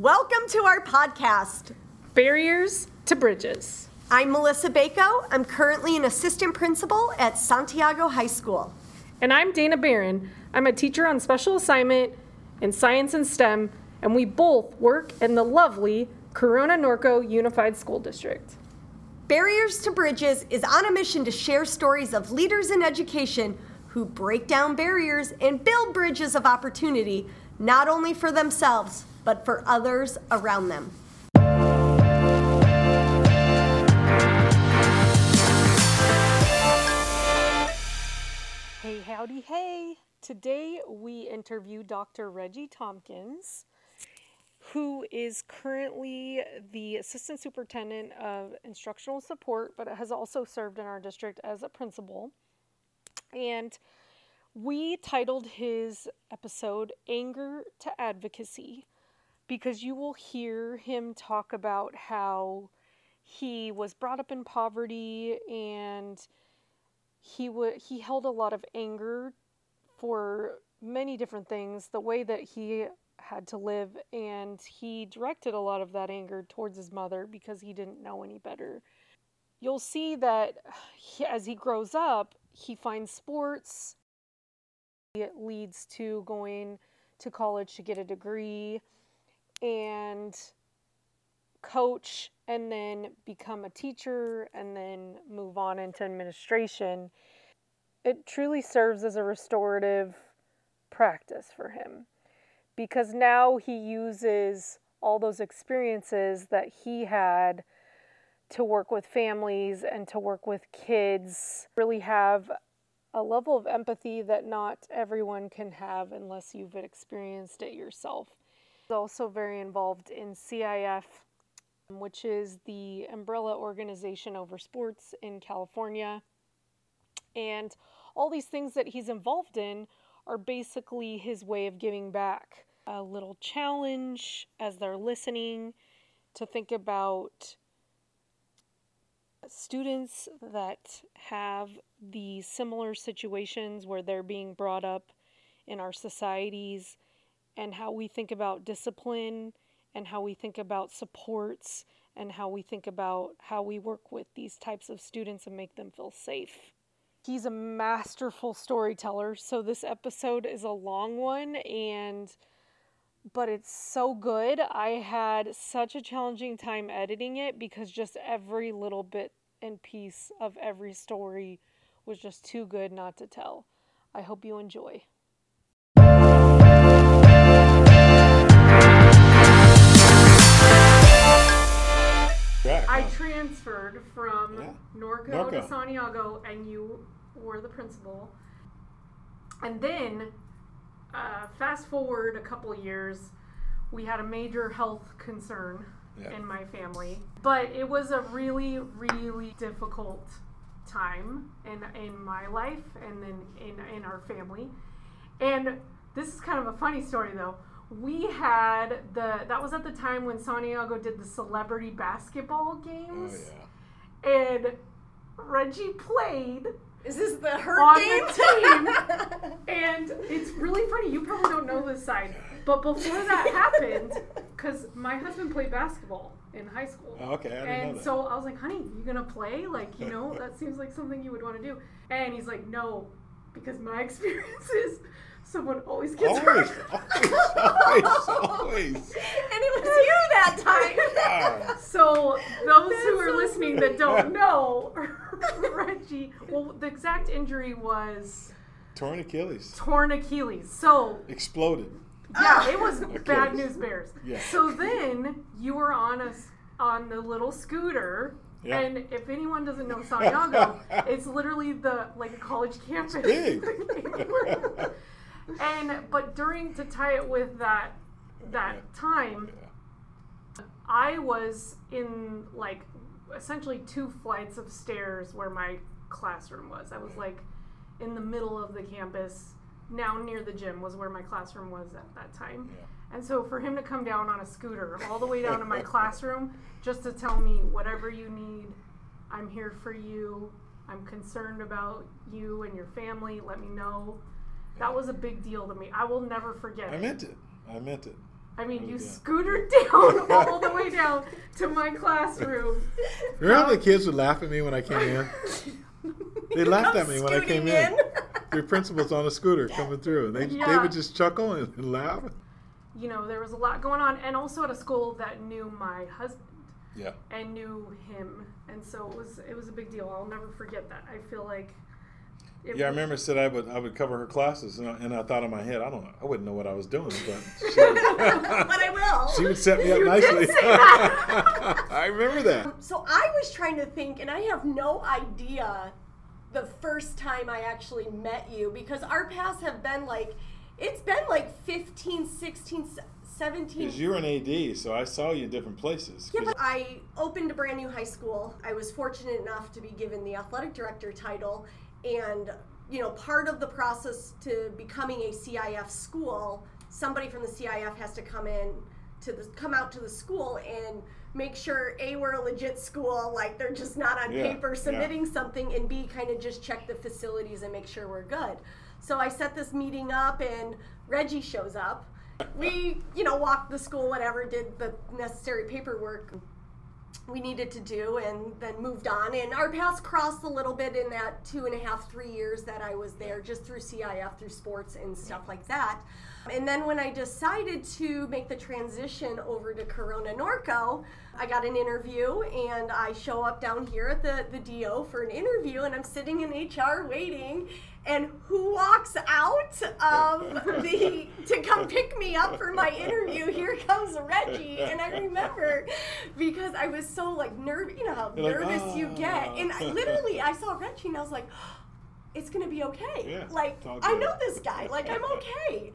Welcome to our podcast. Barriers to Bridges. I'm Melissa Bako. I'm currently an assistant principal at Santiago High School. And I'm Dana Barron. I'm a teacher on special assignment in science and STEM, and we both work in the lovely Corona Norco Unified School District. Barriers to Bridges is on a mission to share stories of leaders in education who break down barriers and build bridges of opportunity, not only for themselves, but for others around them. Hey, howdy, hey. Today we interview Dr. Reggie Thompkins, who is currently the Assistant Superintendent of Instructional Support, but has also served in our district as a principal. And we titled his episode Anger to Advocacy because you will hear him talk about how he was brought up in poverty and he would he held a lot of anger for many different things the way that he had to live and he directed a lot of that anger towards his mother because he didn't know any better. You'll see that he, as he grows up he finds sports. It leads to going to college to get a degree and coach and then become a teacher and then move on into administration, it truly serves as a restorative practice for him because now he uses all those experiences that he had to work with families and to work with kids, really have a level of empathy that not everyone can have unless you've experienced it yourself. He's also very involved in CIF which is the umbrella organization over sports in California. And all these things that he's involved in are basically his way of giving back. A little challenge as they're listening to think about students that have the similar situations where they're being brought up in our societies and how we think about discipline and how we think about supports and how we think about how we work with these types of students and make them feel safe. He's a masterful storyteller, so this episode is a long one and but it's so good. I had such a challenging time editing it because just every little bit and piece of every story was just too good not to tell. I hope you enjoy. Transferred from Yeah. Norco, Norco. to Santiago, and you were the principal. And then, uh, fast forward a couple years, we had a major health concern Yeah. in my family. But it was a really, really difficult time in in my life and then in in our family. And this is kind of a funny story though. We had the that was at the time when Santiago did the celebrity basketball Oh games. yeah. And Reggie played Is this the her on game? the team. and it's really funny. You probably don't know this side. But before that happened, because my husband played basketball in high school. Oh, okay, I didn't know and that. so I was like, honey, you gonna play? Like, you know, that seems like something you would want to do. And he's like, no, because my experience is someone always gets Always, hurt. always, always, always. and it was you that time. Wow. So those who are so listening that don't know, Reggie, well, the exact injury was Torn Achilles. torn Achilles. So Exploded. yeah, it was bad news bears. Yeah. So then you were on a s- on the little scooter. Yeah. And if anyone doesn't know Santiago, it's literally the like a college campus. And but during to tie it with that that time, I was in like essentially two flights of stairs where my classroom was. I was like in the middle of the campus. Now near the gym was where my classroom was at that time. Yeah. And so for him to come down on a scooter all the way down to my classroom just to tell me whatever you need, I'm here for you. I'm concerned about you and your family. Let me know. That was a big deal to me. I will never forget I meant it. I meant it. I mean, you yeah. scootered down all the way down to my classroom. Remember how the kids would laugh at me when I came in? They laughed at me when I came Scooting in. Your principal's on a scooter coming through. They, they would just chuckle and, and laugh. You know, there was a lot going on, and also at a school that knew my husband Yeah. and knew him, and so it was it was a big deal. I'll never forget that. I feel like. It Yeah, I remember said I would I would cover her classes, and I, and I thought in my head, I don't know, I wouldn't know what I was doing, but she would, but I will. she would set me up You nicely. I remember that. Um, so I was trying to think, and I have no idea the first time I actually met you because our paths have been like, it's been like 15, 16, 17. Because you were an AD, so I saw you in different places. Yeah, but I opened a brand new high school. I was fortunate enough to be given the athletic director title. And, you know, part of the process to becoming a CIF school, somebody from the CIF has to come in to the come out to the school and make sure A we're a legit school, like they're just not on Yeah, paper yeah. submitting something, and B kind of just check the facilities and make sure we're good. So I set this meeting up and Reggie shows up. We, you know, walked the school, whatever, did the necessary paperwork we needed to do and then moved on. And our paths crossed a little bit in that two and a half, three years that I was there, just through CIF, through sports and stuff like that. And then when I decided to make the transition over to Corona Norco, I got an interview and I show up down here at the, the DO for an interview and I'm sitting in HR waiting. And who walks out of the to come pick me up for my interview? Here comes Reggie, and I remember because I was so like nervous. You know how You're like, nervous you get, and I, literally I saw Reggie and I was like, "It's gonna be okay. Yeah, like I know this guy. Like I'm okay."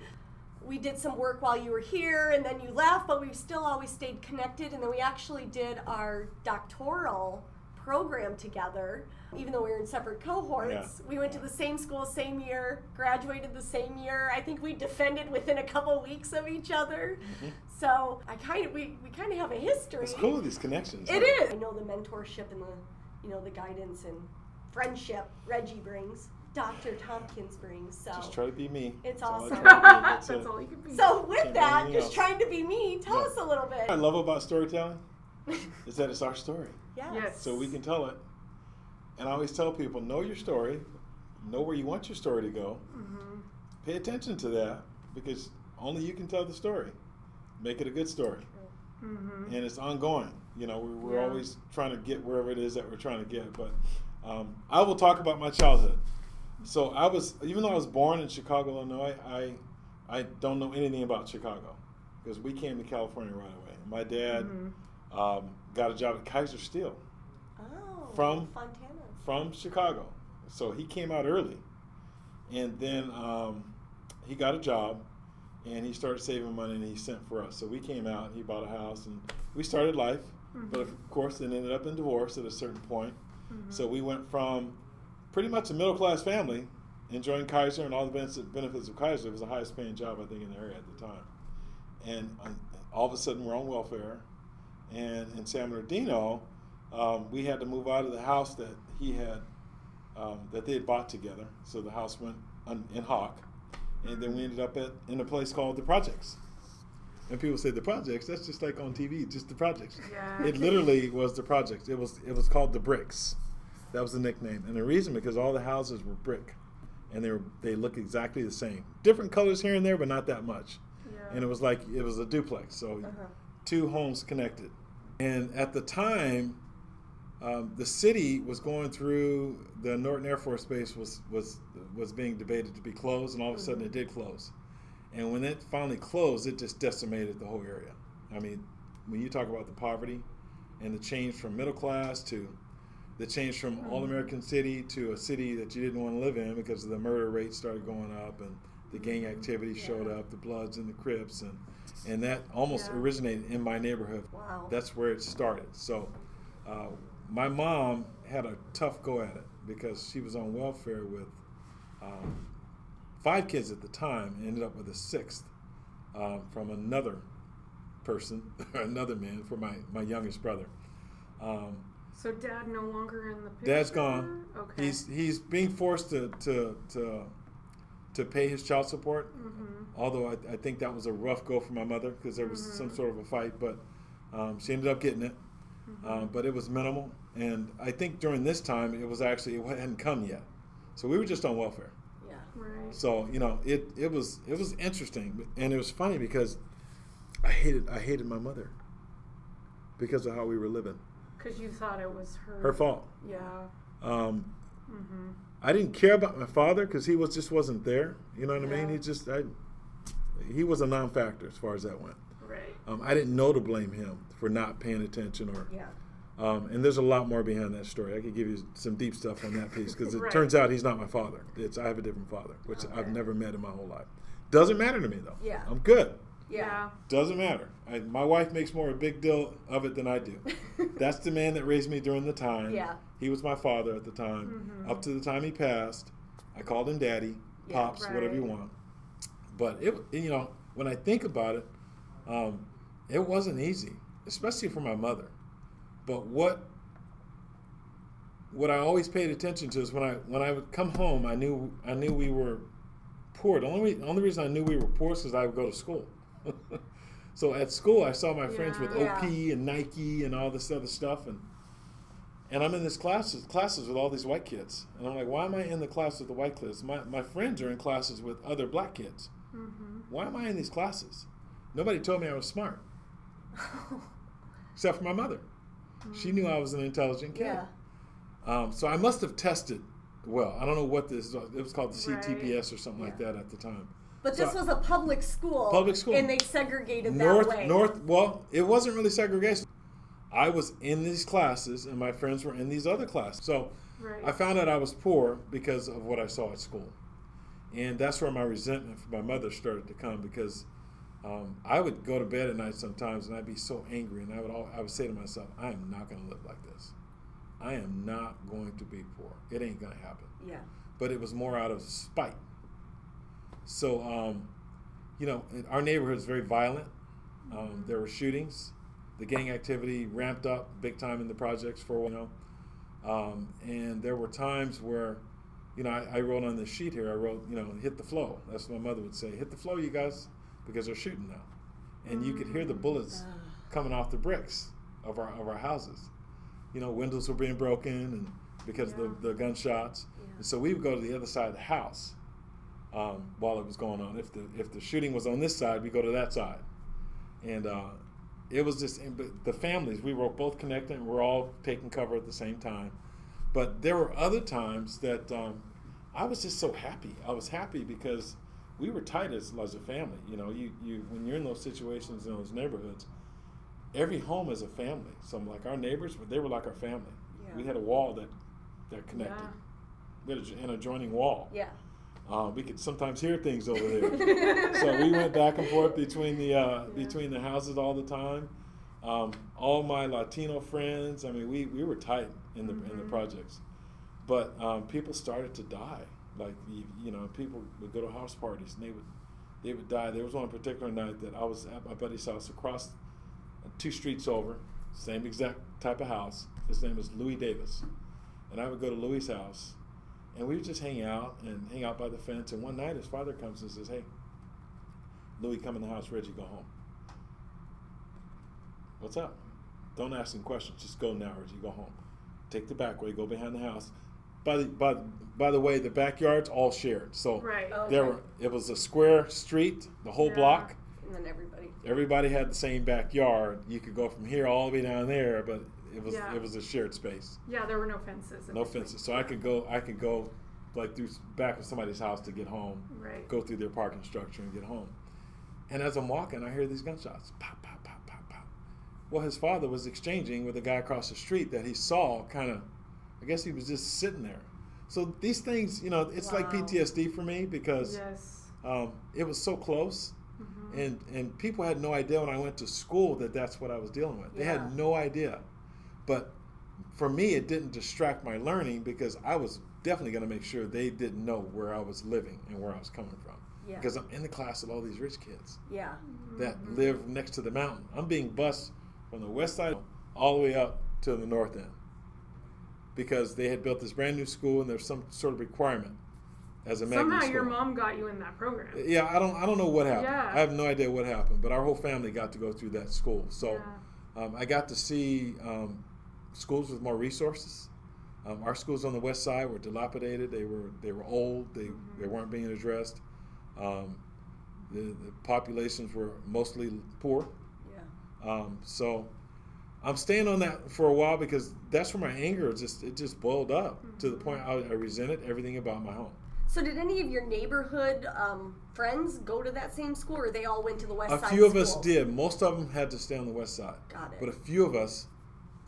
We did some work while you were here, and then you left, but we still always stayed connected. And then we actually did our doctoral program together, even though we were in separate cohorts. Yeah. We went to the same school, same year, graduated the same year. I think we defended within a couple weeks of each other. Mm-hmm. So I kind of we, we kind of have a history. It's cool these connections. It is. I know the mentorship and the you know the guidance and friendship Reggie brings, Dr. Thompkins brings. So Just try to be me. It's That's all I awesome. try to be. That's That's it. all you can be. so with Can't that, just else. trying to be me. Tell Yeah. us a little bit. What I love about storytelling is that it's our story. Yes. Yes. So we can tell it. And I always tell people know your story, know where you want your story to go, Mhm. pay attention to that because only you can tell the story. Make it a good story. Mhm. And it's ongoing. You know, we're, we're Yeah. always trying to get wherever it is that we're trying to get. But um, I will talk about my childhood. So I was, even though I was born in Chicago, Illinois, I, I don't know anything about Chicago because we came to California right away. My dad Mhm. um, got a job at Kaiser Steel Oh. From- Fontana. from Chicago. So he came out early. And then um, he got a job and he started saving money and he sent for us. So we came out and he bought a house and we started life. But of course, it ended up in divorce at a certain point. So we went from pretty much a middle class family enjoying Kaiser and all the benefits- of Kaiser. It was the highest paying job, I think, in the area at the time. And um, all of a sudden, we're on welfare. And in San Bernardino, um, we had to move out of the house that he had, um, that they had bought together. So the house went on, in Hawk. And then we ended up at, in a place called The Projects. And people say the projects, that's just like on TV, just the projects. Yeah. It literally was the projects. It was it was called the bricks. That was the nickname. And the reason because all the houses were brick. And they were they look exactly the same. Different colors here and there, but not that much. Yeah. And it was like it was a duplex. So Uh-huh. two homes connected. And at the time, um, the city was going through the Norton Air Force Base was was was being debated to be closed, and all of a sudden it mm-hmm. did close. And when it finally closed, it just decimated the whole area. I mean, when you talk about the poverty and the change from middle class to the change from mm-hmm. all American city to a city that you didn't want to live in because the murder rate started going up and the gang mm-hmm. activity showed up, the Bloods and the Crips, and and that almost Yeah. originated in my neighborhood. Wow. That's where it started. So, uh, my mom had a tough go at it because she was on welfare with um, five kids at the time. and Ended up with a sixth um, from another person, another man, for my my youngest brother. Um, So dad no longer in the picture. Dad's gone. Okay. He's he's being forced to to to to pay his child support. Although I, I think that was a rough go for my mother because there was some sort of a fight, but um, she ended up getting it. Um, but it was minimal, and I think during this time it was actually it hadn't come yet, so we were just on welfare. Yeah. Right. So you know it it was it was interesting, and it was funny because I hated I hated my mother because of how we were living. Because you thought it was her. Her fault. Yeah. Um, Mm-hmm. I didn't care about my father because he was just wasn't there. You know what I mean? He just I, he was a non-factor as far as that went. Right. Um, I didn't know to blame him for not paying attention or. Yeah. Um, and there's a lot more behind that story. I could give you some deep stuff on that piece because it Right. turns out he's not my father. It's I have a different father, which I've never met in my whole life. Doesn't matter to me though. Yeah. I'm good. Yeah. Doesn't matter. I, my wife makes more a big deal of it than I do. That's the man that raised me during the time. Yeah. He was my father at the time. Up to the time he passed, I called him daddy, Yeah, pops, whatever you want. But it, you know, when I think about it, um, it wasn't easy, especially for my mother. But what what I always paid attention to is when I when I would come home, I knew I knew we were poor. The only re- only reason I knew we were poor is because I would go to school. so at school, I saw my friends with Yeah. OP and Nike and all this other stuff, and and I'm in this classes classes with all these white kids, and I'm like, why am I in the class with the white kids? My my friends are in classes with other black kids. Mm-hmm. Why am I in these classes? Nobody told me I was smart, except for my mother. She knew I was an intelligent kid. Yeah. Um, so I must have tested well. I don't know what this it was called the Right. CTBS or something like that at the time. But this was a public school. Public school. And they segregated North that way. North well, it wasn't really segregation. I was in these classes and my friends were in these other classes. So Right. I found out I was poor because of what I saw at school. And that's where my resentment for my mother started to come because um, I would go to bed at night sometimes and I'd be so angry and I would all, I would say to myself, I am not going to live like this. I am not going to be poor. It ain't going to happen. Yeah. But it was more out of spite. So, um, you know, our neighborhood is very violent. Um, there were shootings. The gang activity ramped up big time in the projects for a while. You know? Um, and there were times where, you know, I, I wrote on this sheet here, I wrote, you know, hit the flow. That's what my mother would say. Hit the flow, you guys, because they're shooting now. And you could hear the bullets coming off the bricks of our, of our houses. You know, windows were being broken and because Yeah. of the, the gunshots. And so we would go to the other side of the house um, while it was going on. If the if the shooting was on this side, we go to that side, and uh, it was just the families. We were both connected, and we're all taking cover at the same time. But there were other times that um, I was just so happy. I was happy because we were tight as, as a family. You know, you, you when you're in those situations in those neighborhoods, every home is a family. So like our neighbors, they were like our family. Yeah. We had a wall that that connected. Yeah. We had a, an adjoining wall. Yeah. Uh, we could sometimes hear things over there. so we went back and forth between the uh, between the houses all the time. Um, all my Latino friends, I mean, we, we were tight in the in the projects, but um, people started to die. Like you, you know, people would go to house parties and they would they would die. There was one particular night that I was at my buddy's house across two streets over, same exact type of house. His name is Louis Davis, and I would go to Louis' house, and we would just hang out and hang out by the fence. And one night, his father comes and says, "Hey, Louis, come in the house. Reggie, go home." What's up? Don't ask him questions. Just go now, Reggie. Go home. Take the back way. Go behind the house. By the by, by the way, the backyard's all shared. So Right. Oh. there Okay. were. It was a square street, the whole Yeah. block. And then everybody. Everybody had the same backyard. You could go from here all the way down there, but it was Yeah. it was a shared space. Yeah, there were no fences. No between. fences. So I could go. I could go like through back of somebody's house to get home. Right. Go through their parking structure and get home. And as I'm walking, I hear these gunshots. Pop, pop, pop, pop, pop. Well, his father was exchanging with a guy across the street that he saw. Kind of, I guess he was just sitting there. So these things, you know, it's like PTSD for me because Yes. um, it was so close. Mhm. And and people had no idea when I went to school that that's what I was dealing with. They Yeah. had no idea. But for me, it didn't distract my learning because I was definitely going to make sure they didn't know where I was living and where I was coming from. Yeah. Because I'm in the class with all these rich kids Yeah. that Mm-hmm. live next to the mountain. I'm being bused from the west side all the way up to the north end because they had built this brand new school and there's some sort of requirement as a magnet Somehow school. your mom got you in that program. Yeah, I don't I don't know what happened. Yeah. I have no idea what happened, but our whole family got to go through that school. So Yeah. um, I got to see um, schools with more resources. Um, our schools on the west side were dilapidated. They were they were old. They they weren't being addressed. Um, the, the populations were mostly poor. Yeah. Um, so I'm staying on that for a while because that's where my anger just it just boiled up to the point I, I resented everything about my home. So did any of your neighborhood um, friends go to that same school, or they all went to the west A side? A few of us did. Most of them had to stay on the west side. Got it. But a few of us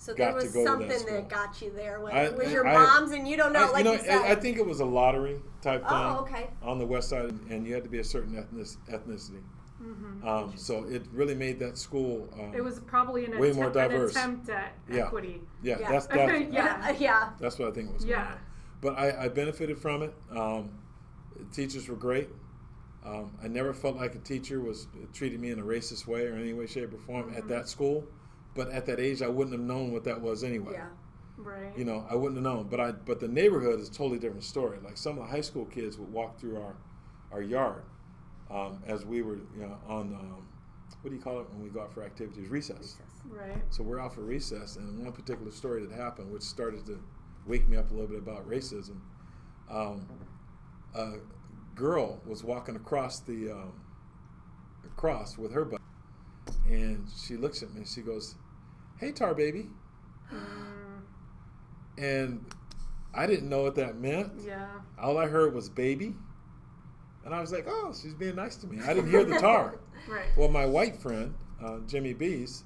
So got there was go to that something that got you there. With, I- was your I- mom's, and you don't know, I, like you you, said. I, I think it was a lottery type thing Oh, okay. on the west side, and you had to be a certain ethnic, ethnicity. Um, so it really made that school. Um, Mm-hmm. It was probably an, Way attempt, more an diverse. attempt at Yeah. equity. yeah, Yeah. that's that's, Yeah. yeah. that's what I think it was. Yeah. But I, I benefited from it. Um, teachers were great. Um, I never felt like a teacher was treating me in a racist way or any way, shape, or form Mm-hmm. at that school. But at that age, I wouldn't have known what that was anyway. Yeah. Right. you know, I wouldn't have known. But I, but the neighborhood is a totally different story. Like some of the high school kids would walk through our, our yard, um, as we were, you know, on, um, what do you call it when we go out for activities? Recess. Right. So we're out for recess, and one particular story that happened, which started to wake me up a little bit about racism. Um, a girl was walking across the um, across with her buddy, and she looks at me and she goes, "Hey, tar baby," and I didn't know what that meant. yeah. All I heard was "baby," and I was like, "Oh, she's being nice to me." I didn't hear the tar. Right. Well, my white friend, uh, Jimmy Bees,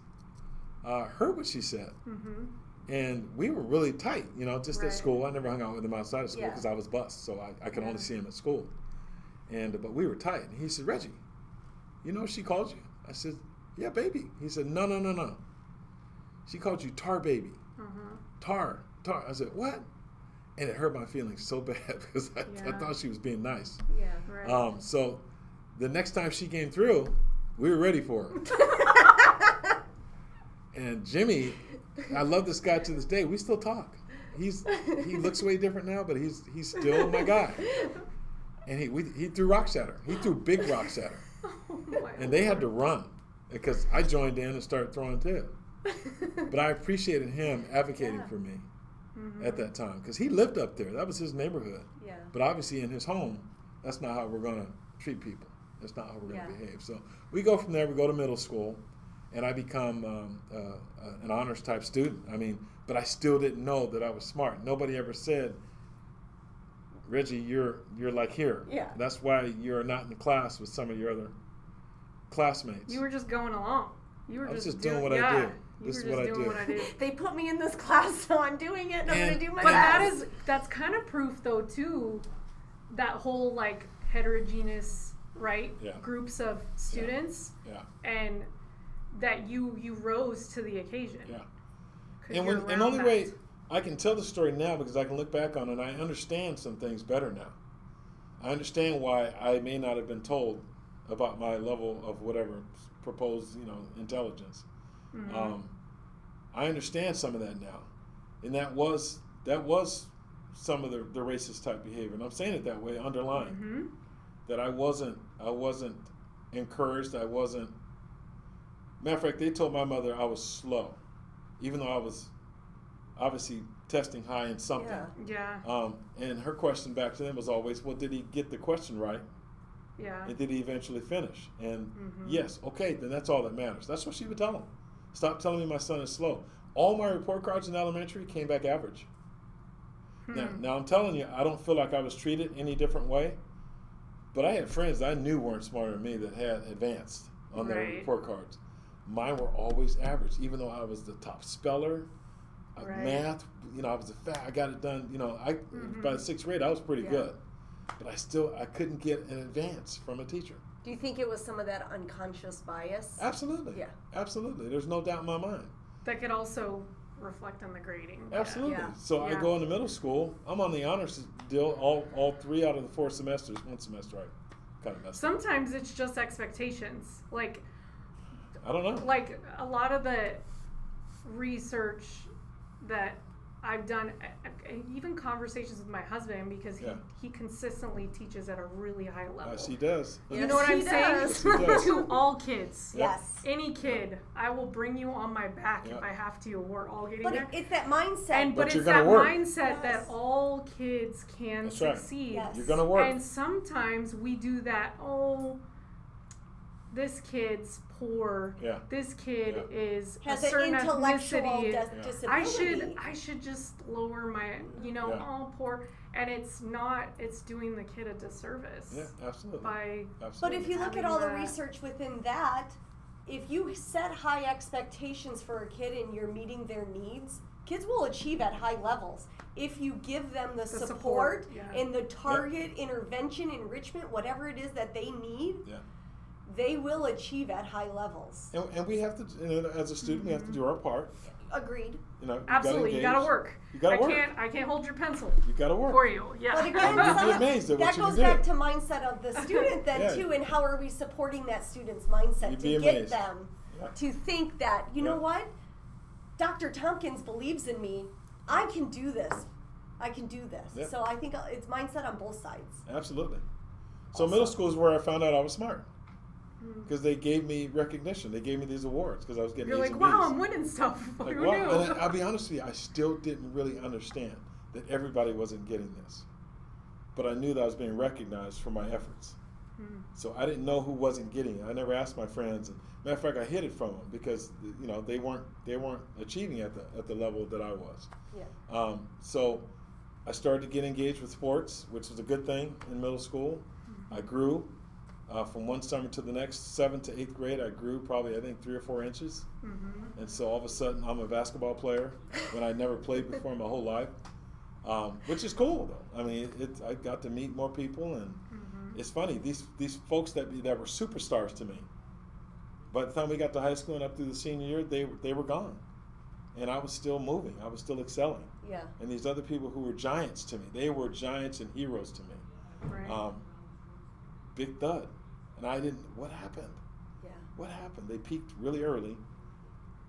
uh, heard what she said. Mm-hmm. And we were really tight, you know, just Right. at school. I never hung out with him outside of school Yeah. because I was bused, so I, I could Yeah. only see him at school. And but we were tight. And he said, Reggie, you know she called you? I said, Yeah, baby. He said, No, no, no, no. She called you tar baby. Uh-huh. Tar, tar. I said, What? And it hurt my feelings so bad because I, I thought she was being nice. Yeah. Right. Um, so the next time she came through, we were ready for her. And Jimmy, I love this guy to this day. We still talk. He's he looks way different now, but he's he's still my guy. And he we, he threw rocks at her. He threw big rocks at her, Oh and they had to run because I joined in and started throwing. Mm-hmm. But I appreciated him advocating Yeah. for me Mhm. at that time because he lived up there. That was his neighborhood. yeah. But obviously, in his home, that's not how we're going to treat people. That's not how we're going to Yeah. behave. So we go from there. We go to middle school, and I become um, uh, uh, an honors type student. I mean, but I still didn't know that I was smart. Nobody ever said, "Reggie, you're you're like here." Yeah. That's why you're not in the class with some of your other classmates. You were just going along. You were I was just, just doing what I do. You This is what I doing do. what I do. They put me in this class, so I'm doing it, and, I'm gonna do my But that best. is that's kind of proof though too that whole like heterogeneous right Yeah. groups of students yeah. and that you you rose to the occasion. Yeah. 'Cause And you're when, and only that. way I can tell the story now because I can look back on it and I understand some things better now. I understand why I may not have been told about my level of whatever proposed, you know, intelligence. Mhm. Um, I understand some of that now, and that was that was some of the, the racist type behavior. And I'm saying it that way, underlying Mhm. that I wasn't I wasn't encouraged. I wasn't. Matter of fact, they told my mother I was slow, even though I was obviously testing high in something. Yeah. Yeah. Um, and her question back to them was always, "Well, did he get the question right? Yeah. And did he eventually finish?" And Mhm. yes, okay, then that's all that matters. That's what she would tell him. Stop telling me my son is slow. All my report cards in elementary came back average. Now, Hmm. now I'm telling you, I don't feel like I was treated any different way. But I had friends I knew weren't smarter than me that had advanced on their report cards. Mine were always average, even though I was the top speller. uh, Right. Math, you know, I was a fat. I got it done. You know, I Mhm. by the sixth grade I was pretty Yeah. good, but I still I couldn't get an advance from a teacher. Do you think it was some of that unconscious bias? Absolutely, Yeah. absolutely. There's no doubt in my mind. That could also reflect on the grading. Absolutely. Yeah. So I Yeah. go into middle school. I'm on the honors deal all all three out of the four semesters. One semester I kind of messed up. Sometimes it's just expectations. Like I don't know. like a lot of the research that I've done even conversations with my husband because he, Yeah. he consistently teaches at a really high level. Yes, he does. You Yes, know what I'm saying? Yes, he does. to all kids. Yes. Any kid, I will bring you on my back Yeah. if I have to. We're all getting But there. it, it's that mindset. and But but, you're it's gonna that work. mindset Yes. that all kids can That's right. succeed. Yes. You're gonna work. And sometimes we do that. Oh, this kid's poor. Yeah. This kid Yeah. is has a an certain intellectual ethnicity. dis- Yeah. disability. I should I should just lower my you know Yeah. oh poor and it's not it's doing the kid a disservice Yeah, absolutely. by absolutely. But if you look at having all the research within that, if you set high expectations for a kid and you're meeting their needs, kids will achieve at high levels. If you give them the, support, support, yeah. and the target intervention, enrichment, whatever it is that they need, Yeah. They will achieve at high levels. and, and we have to, you know, as a student, we have to do our part. Agreed. You know, you absolutely you gotta gotta work You gotta I work. can't I can't hold your pencil You gotta work. for you yeah But again, You'd be amazed at what that you goes can do. back to mindset of the student then Yeah. too, and how are we supporting that student's mindset You'd to get amazed. them Yeah. to think that you know what, Dr. Thompkins believes in me. I can do this. I can do this. Yeah. So I think uh, it's mindset on both sides. Absolutely. So Also- middle school is where I found out I was smart. Because they gave me recognition. They gave me these awards because I was getting you're A's like wow B's. I'm winning stuff Like, wow. knew And I'll be honest with you, I still didn't really understand that everybody wasn't getting this, but I knew that I was being recognized for my efforts. Mm. So I didn't know who wasn't getting it. I never asked my friends. And matter of fact, I hid it from them because you know they weren't they weren't achieving at the at the level that I was. Yeah. Um, so I started to get engaged with sports, which was a good thing in middle school. I grew uh, from one summer to the next, seventh to eighth grade. I grew probably I think three or four inches, Mhm. and so all of a sudden I'm a basketball player when I never played before in my whole life, um, which is cool though. I mean, it, I got to meet more people, and Mhm. it's funny these these folks that that were superstars to me. By the time we got to high school and up through the senior year, they they were gone, and I was still moving. I was still excelling Yeah. and these other people who were giants to me. They were giants and heroes to me. right Um, big thud, and I didn't. What happened? Yeah. What happened? They peaked really early,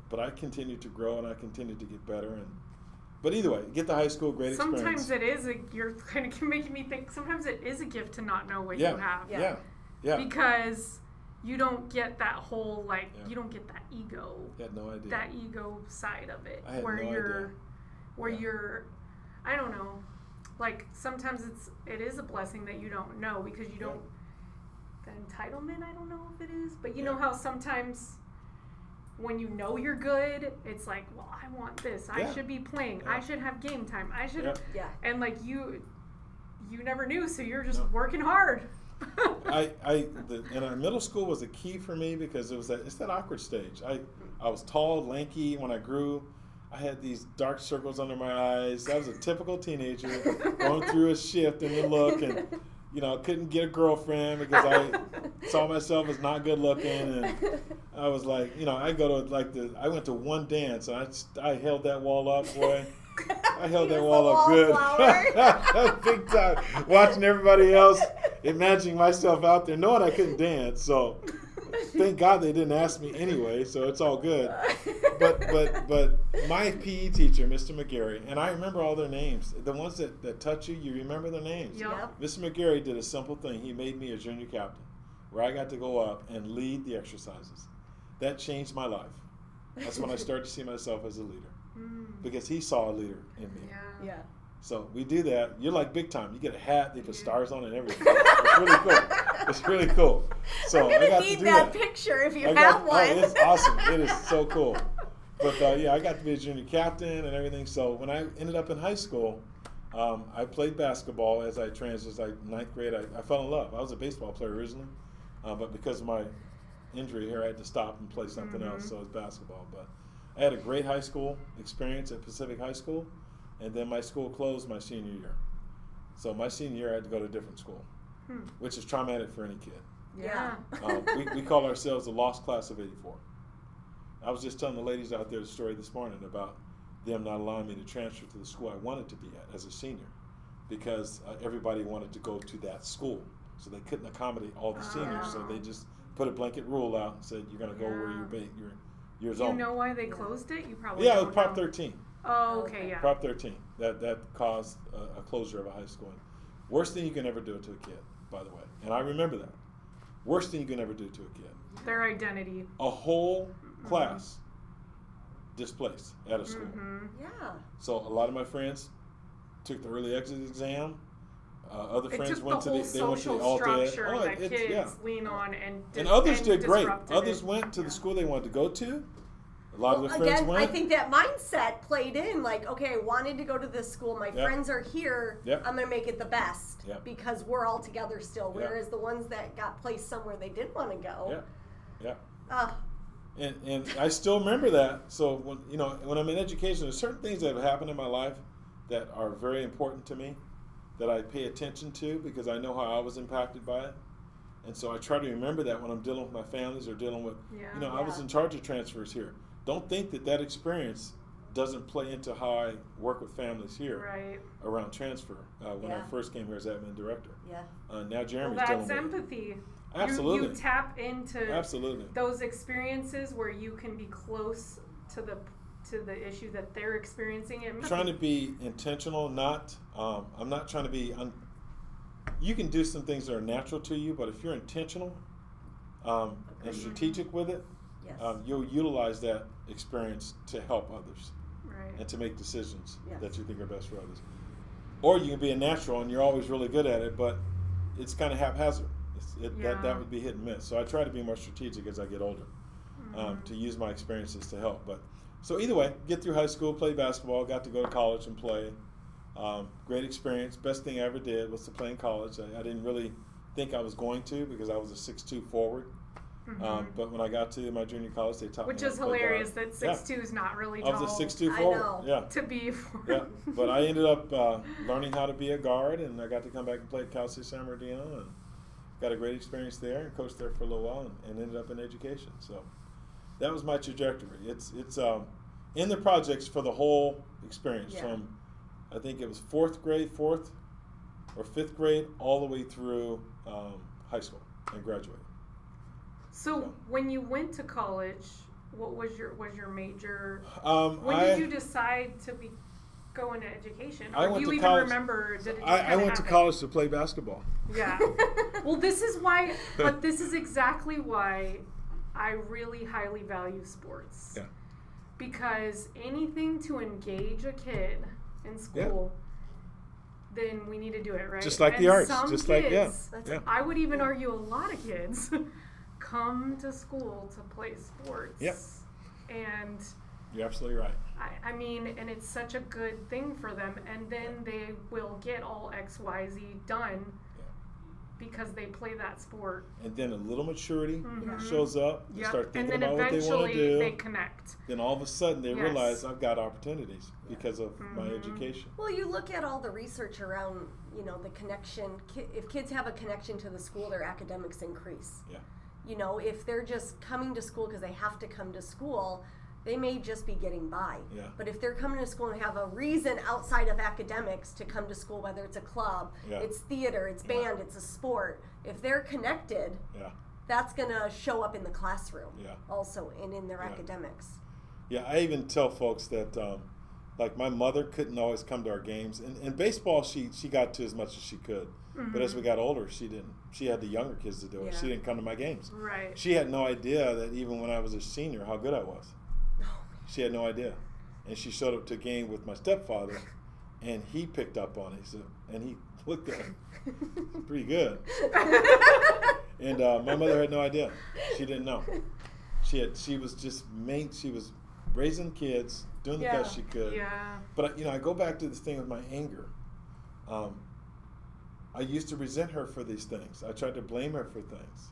but I continued to grow and I continued to get better. And but either way, get to high school, great sometimes experience. it is a you're kind of making me think sometimes it is a gift to not know what yeah, you have yeah, yeah, yeah. because you don't get that whole like Yeah. you don't get that ego had no idea. that ego side of it I had where no you're idea. where Yeah. you're I don't know like sometimes it's it is a blessing that you don't know because you don't the entitlement I don't know if it is but you know how sometimes when you know you're good it's like well I want this I Yeah. should be playing I should have game time I should Yeah. Yeah. and like you you never knew so you're just No. working hard I, I, the, and middle school was a key for me because it was that it's that awkward stage. I, I was tall, lanky. When I grew, I had these dark circles under my eyes. I was a typical teenager going through a shift in the look, and you know, couldn't get a girlfriend because I saw myself as not good looking, and I was like, you know, I go to like the, I went to one dance, and I, I held that wall up, boy. I held He that wall up good. Big time. Watching everybody else, imagining myself out there, knowing I couldn't dance. So thank God they didn't ask me anyway, so it's all good. But but but my PE teacher, Mr. McGarry, and I remember all their names. The ones that, that touch you, you remember their names. Yep. Yep. Mr. McGarry did a simple thing. He made me a junior captain, where I got to go up and lead the exercises. That changed my life. That's when I started to see myself as a leader Mm, because he saw a leader in me. yeah Yeah. So we do that. You're like big time. You get a hat, they put stars on it and everything. It's really cool. It's really cool. So I'm gonna got need to do that, that. picture if you I have got, one. Oh, it's awesome. It is so cool. But uh, yeah, I got to be a junior captain and everything. So when I ended up in high school, um, I played basketball as I transitioned. Like ninth grade, I, I fell in love. I was a baseball player originally, uh, but because of my injury here, I had to stop and play something Mhm. else. So it's basketball. But I had a great high school experience at Pacific High School, and then my school closed my senior year. So my senior year, I had to go to a different school, Hmm. which is traumatic for any kid. yeah Um, we, we call ourselves the lost class of 84. I was just telling the ladies out there the story this morning about them not allowing me to transfer to the school I wanted to be at as a senior because uh, everybody wanted to go to that school. So they couldn't accommodate all the seniors. So they Oh. just put a blanket rule out and said, you're going to go where you're, ba- you're, you're you know why they closed it? You probably Yeah, it was Prop know. 13. Oh, okay, yeah. Prop 13. That that caused a, a closure of a high school. Worst thing you can ever do to a kid, by the way. And I remember that. Worst thing you can ever do to a kid. Their identity. A whole class displaced at a school. Mm-hmm. Yeah. So a lot of my friends took the early exit exam. Uh, other It friends took went the to the they went to the social alt structure Oh, that it's- kids yeah. lean on and And dis- others did great. Others it. went to Yeah. the school they wanted to go to. A lot Well, of their friends again, went. I think that mindset played in. Like, okay, I wanted to go to this school. My Yeah. friends are here. Yeah. I'm gonna make it the best Yeah. because we're all together still. Yeah. Whereas the ones that got placed somewhere they didn't want to go. yeah, yeah. Uh, And and I still remember that. So when you know when I'm in education, there's certain things that have happened in my life that are very important to me, that I pay attention to because I know how I was impacted by it. And so I try to remember that when I'm dealing with my families or dealing with, Yeah. you know, I was in charge of transfers here. Don't think that that experience doesn't play into how I work with families here Right. around transfer. Uh, when I first came here as admin director, yeah. uh, now Well, Jeremy's that's dealing with empathy. You, Absolutely, you tap into absolutely. those experiences where you can be close to the to the issue that they're experiencing. And trying to be intentional, not. Um, I'm not trying to be. Un- you can do some things that are natural to you, but if you're intentional um, and strategic with it, Yes. um, you'll utilize that experience to help others right. and to make decisions Yes. that you think are best for others. Or you can be a natural and you're always really good at it, but it's kind of haphazard. It's, it, that, Yeah. that would be hit and miss. So I try to be more strategic as I get older Mm-hmm. um, to use my experiences to help. But so either way, get through high school, play basketball, got to go to college and play. Um, great experience. Best thing I ever did was to play in college. I, I didn't really think I was going to because I was a six-two forward. Um, but when I got to my junior college, they taught Mm-hmm. Which me how is to play hilarious that six two is not really tall I was a six-two I forward. know. Yeah. to be for. Yeah, but I ended up uh, learning how to be a guard, and I got to come back and play at Cal State San Bernardino, and got a great experience there, and coached there for a little while, and, and ended up in education. So that was my trajectory. It's it's um, in the projects for the whole experience Yeah. from I think it was fourth grade, fourth or fifth grade, all the way through um, high school and graduated. So when you went to college, what was your was your major? Um, When I, did you decide to be go into education? I Or went do you to even college- remember? Did it I, I went to college to play basketball. Yeah. well, this is why, but this is exactly why I really highly value sports. Yeah. Because anything to engage a kid in school, then we need to do it, right? Just like And the arts, just like yeah, yeah. I would even argue a lot of kids come to school to play sports. Yep. And You're absolutely right. I, I mean, and it's such a good thing for them, and then they will get all X, Y, Z done because they play that sport. And then a little maturity Mhm. shows up. They Yep. start thinking about what they want to do. they connect. then all of a sudden they Yes. realize I've got opportunities because of my Mhm. education. Well, you look at all the research around, you know, the connection. If kids have a connection to the school, their academics increase. Yeah. You know, if they're just coming to school because they have to come to school, they may just be getting by. Yeah. But if they're coming to school and have a reason outside of academics to come to school, whether it's a club, Yeah. it's theater, it's Yeah. band, it's a sport, if they're connected, Yeah. that's going to show up in the classroom Yeah. also and in their Yeah. academics. Yeah, I even tell folks that, um, like, my mother couldn't always come to our games. And in baseball, she, she got to as much as she could. But as we got older, she didn't. She had the younger kids to do it. She didn't come to my games. Right. She had no idea that even when I was a senior, how good I was. She had no idea. And she showed up to a game with my stepfather, and he picked up on it. Said, and he looked at him, pretty good. And uh, my mother had no idea. She didn't know. She had. She was just main. She was raising kids, doing the Yeah. best she could. Yeah. But you know, I go back to this thing with my anger. Um, I used to resent her for these things. I tried to blame her for things,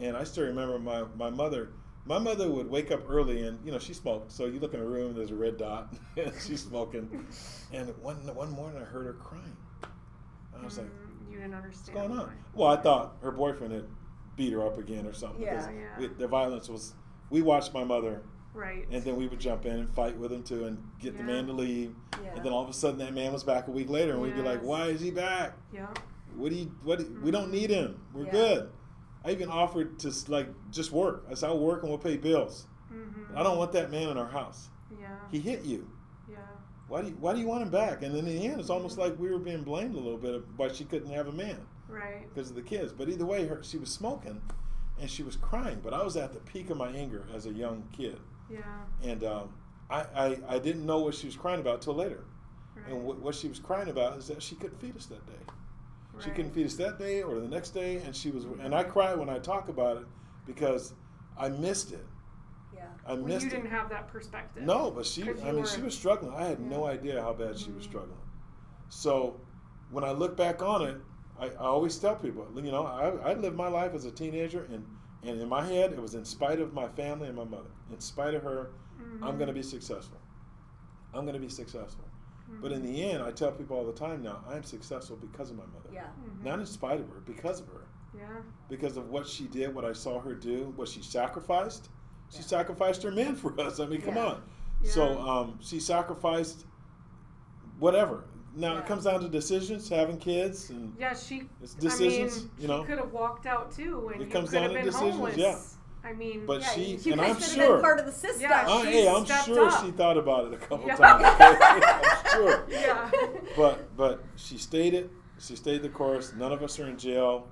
and I still remember my my mother. My mother would wake up early, and you know she smoked. So you look in her room, there's a red dot, and she's smoking. And one one morning, I heard her crying. I was like, Mm, you didn't understand. "What's going on?" Well, I thought her boyfriend had beat her up again or something. Yeah. because Yeah. it- the violence was. We watched my mother Right. and then we would jump in and fight with him too and get the man to leave. Yeah. And then all of a sudden that man was back a week later and we'd be like, Why is he back? yeah. What do you what do- we don't need him. We're Yeah. good. I even offered to like just work. I said I'll work and we'll pay bills. hmm I don't want that man in our house. Yeah. He hit you. Yeah. Why do you, why do you want him back? And then in the end, it's almost like we were being blamed a little bit why she couldn't have a man Right. because of the kids. But either way, her she was smoking, and she was crying. But I was at the peak of my anger as a young kid, Yeah. and um, I, I I didn't know what she was crying about till later. Right. And what, what she was crying about is that she couldn't feed us that day. She couldn't feed us that day or the next day, and she was. And I cry when I talk about it because I missed it. Yeah. I Well, missed you didn't have that perspective. No, but she. I mean, were- she was struggling. I had no idea how bad she was Mhm. struggling. So when I look back on it, I, I always tell people, you know, I, I lived my life as a teenager, and, and in my head, it was in spite of my family and my mother. In spite of her, I'm going to be successful. I'm going to be successful. But in the end, I tell people all the time now, I'm successful because of my mother. Yeah. Mhm. Not in spite of her, because of her. Yeah. Because of what she did, what I saw her do, what she sacrificed. She Yeah. sacrificed her men for us. I mean, come Yeah. on. So Yeah. um, she sacrificed whatever. Now Yeah. it comes down to decisions, having kids, and Yeah, she. it's decisions. I mean, you know, she could have walked out too, and It you comes could down have to been decisions, homeless. yeah. I mean, but yeah, she you and guys I'm could have sure. been part of the system. Yeah, I, she hey, I'm stepped sure up. she thought about it a couple Yeah. times. I'm sure. yeah. But but she stayed it. She stayed the course. None of us are in jail.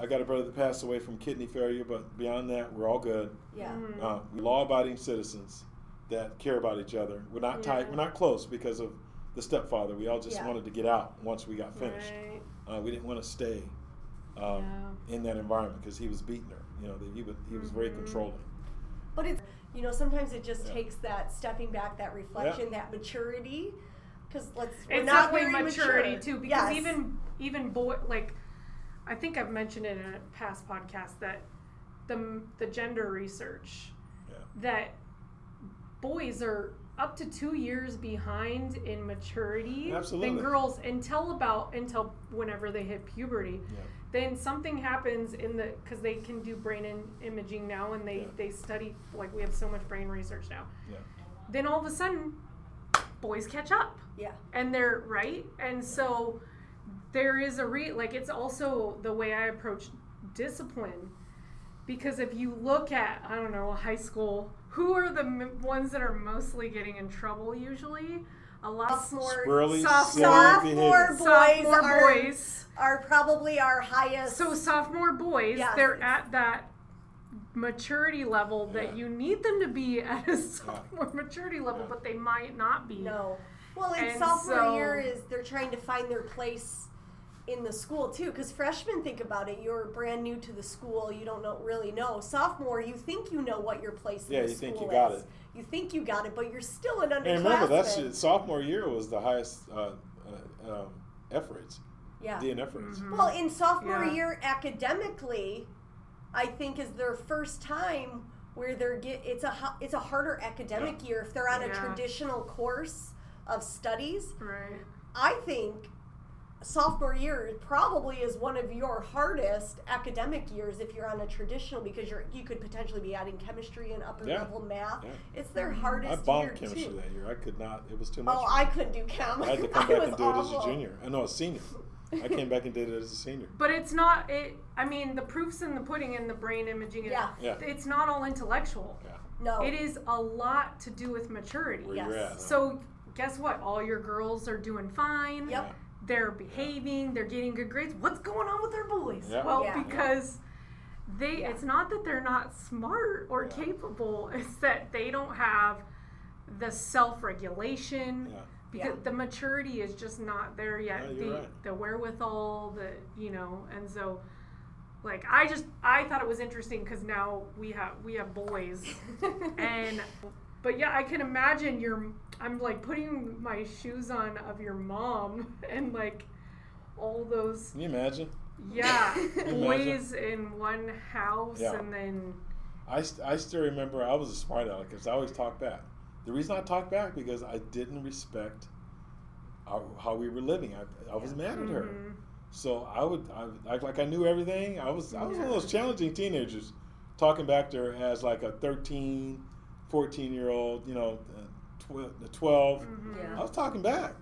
I got a brother that passed away from kidney failure, but beyond that, we're all good. yeah. Mhm. Uh, we're law-abiding citizens that care about each other. We're not tight. Yeah. We're not close because of the stepfather. We all just Yeah. wanted to get out once we got finished. Right. Uh, we didn't want to stay um, in that environment because he was beating her. You know, that he was he was very Mhm. controlling. But it's you know sometimes it just Yeah. takes that stepping back, that reflection, that maturity. Because let's we're It's not definitely very maturity mature. too, because Yes. even even boy like, I think I've mentioned it in a past podcast that the the gender research Yeah. that boys are up to two years behind in maturity Absolutely. than girls until about until whenever they hit puberty. Yeah. Then something happens in the because they can do brain in, imaging now and they Yeah. they study like we have so much brain research now. Yeah. Then all of a sudden, boys catch up yeah, and they're right and so there is a re like it's also the way i approach discipline because if you look at i don't know high school who are the m- ones that are mostly getting in trouble usually a lot more Squirrely, Sophomore- silly sophomore boys sophomore are boys are probably our highest. so sophomore boys Yes, they're at that maturity level that Yeah. you need them to be at a sophomore maturity level Yeah. but they might not be no. Well, in And sophomore so- year is they're trying to find their place in the school too. Because freshmen think about it, you're brand new to the school, you don't know really know. Sophomore, you think you know what your place in the you think school you got is. it. You think you got it, but you're still an underclassman. And remember, that's your- sophomore year was the highest uh, uh, um, F rates, yeah. DNF rates. Mhm. Well, in sophomore Yeah. year academically, I think is their first time where they're get it's a it's a harder academic year if they're on a traditional course of studies. right I think sophomore year probably is one of your hardest academic years if you're on a traditional because you're you could potentially be adding chemistry and upper Yeah. level math. Yeah. it's their Mhm. hardest I year bombed chemistry too. that year. I could not. It was too much. Oh. I couldn't do chem. I had to come back and do it as a junior. I know, a senior. I came back and did it as a senior. But it's not it. I mean, the proofs in the pudding in the brain imaging. Yeah. Yeah. It's not all intellectual. Yeah. No. It is a lot to do with maturity. Where Yes. at. huh? So guess what? All your girls are doing fine. Yep. Yeah. They're behaving. They're getting good grades. What's going on with their boys? Yeah. Well, Yeah. because they. Yeah. It's not that they're not smart or Yeah. capable. It's that they don't have the self-regulation. Yeah. because Yeah. the maturity is just not there yet. Yeah, the right. the wherewithal, the you know, and so like I just I thought it was interesting because now we have we have boys, and but yeah, I can imagine your I'm like putting my shoes on of your mom and like all those Can you imagine? yeah boys in one house Yeah. and then I, st- I still remember I was a smart aleck because I always talked back. The reason I talked back because I didn't respect our, how we were living. I, I was mad at her. mhm. So I would I act like I knew everything. I was I was one of those challenging teenagers, talking back to her as like a 13, 14 year old, you know, tw- 12. Mhm. Yeah. I was talking back.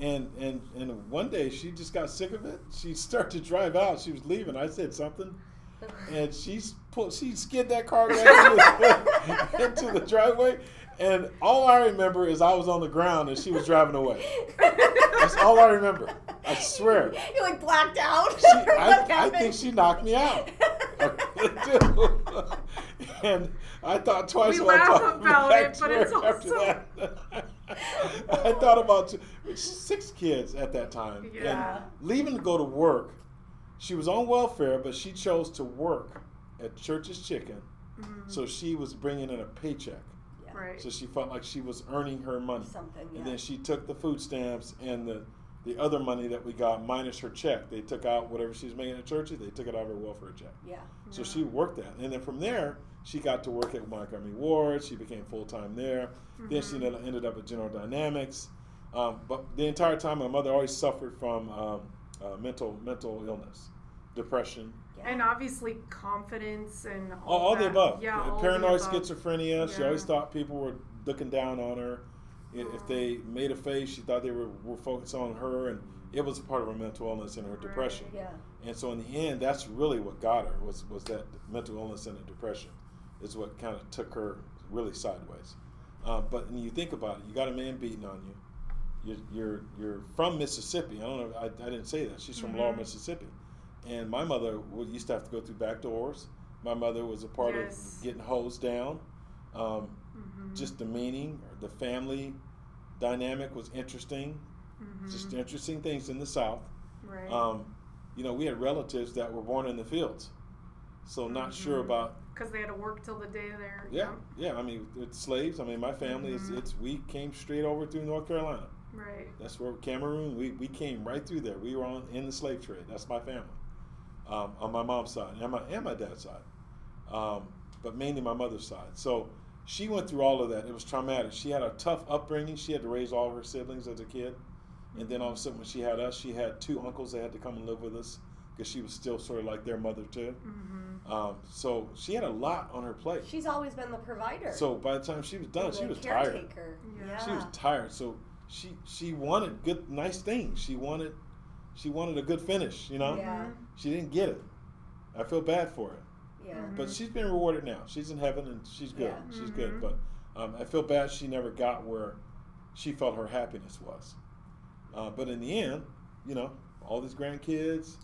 And, and and one day she just got sick of it. She started to drive out. She was leaving. I said something, and she pulled. She skid that car right into, the, into the driveway. And all I remember is I was on the ground and she was driving away. That's all I remember. I swear. You like blacked out. She, I, I think she knocked me out. and I thought twice We about laugh about it, but her it's after also- that. I thought about six kids at that time. Yeah. And leaving to go to work, she was on welfare, but she chose to work at Church's Chicken. Mm-hmm. So she was bringing in a paycheck. Yeah. Right. So she felt like she was earning her money. Something, yeah. And then she took the food stamps and the, the other money that we got minus her check. They took out whatever she was making at churches, they took it out of her welfare check. Yeah. So she worked that. And then from there, she got to work at Montgomery Ward. She became full time there. Then she ended ended up at General Dynamics. Um, but the entire time, my mother always suffered from um, uh, mental mental illness, depression, And obviously confidence and all, all, all the above. Yeah, all the Paranoid above. schizophrenia. She always thought people were looking down on her. I- If they made a face, she thought they were, were focused on her, and it was a part of her mental illness and her depression. Yeah. And so in the end, that's really what got her was was that mental illness and the depression, is what kind of took her really sideways. Uh, but when you think about it, you got a man beating on you. You're you're, you're from Mississippi. I don't know. I, I didn't say that. She's from Laurel, Mhm. Mississippi, and my mother would, used to have to go through back doors. My mother was a part Yes. of getting hosed down. Um, Mhm. Just the meaning, the family dynamic was interesting. Mhm. Just interesting things in the South. right. Um, you know, we had relatives that were born in the fields, so not sure Mhm. about. Because they had to work till the day they're Yeah, yeah. I mean, it's slaves. I mean, my family is. Mhm. It's we came straight over through North Carolina. right. That's where Cameroon. We, we came right through there. We were on in the slave trade. That's my family, um, on my mom's side and my and my dad's side, um, but mainly my mother's side. So she went through all of that. It was traumatic. She had a tough upbringing. She had to raise all of her siblings as a kid, and then all of a sudden when she had us, she had two uncles that had to come and live with us because she was still sort of like their mother too. Mm-hmm. Um, so she had a lot on her plate. She's always been the provider. So by the time she was done, she was tired. caretaker. Yeah. Yeah. She was tired. So she she wanted good, nice things. She wanted she wanted a good finish. You know, Yeah. she didn't get it. I feel bad for her, Yeah. Mhm. but she's been rewarded now. She's in heaven and she's good. Yeah. She's Mhm. good. But um, I feel bad she never got where she felt her happiness was. Uh, but in the end, you know, all these grandkids,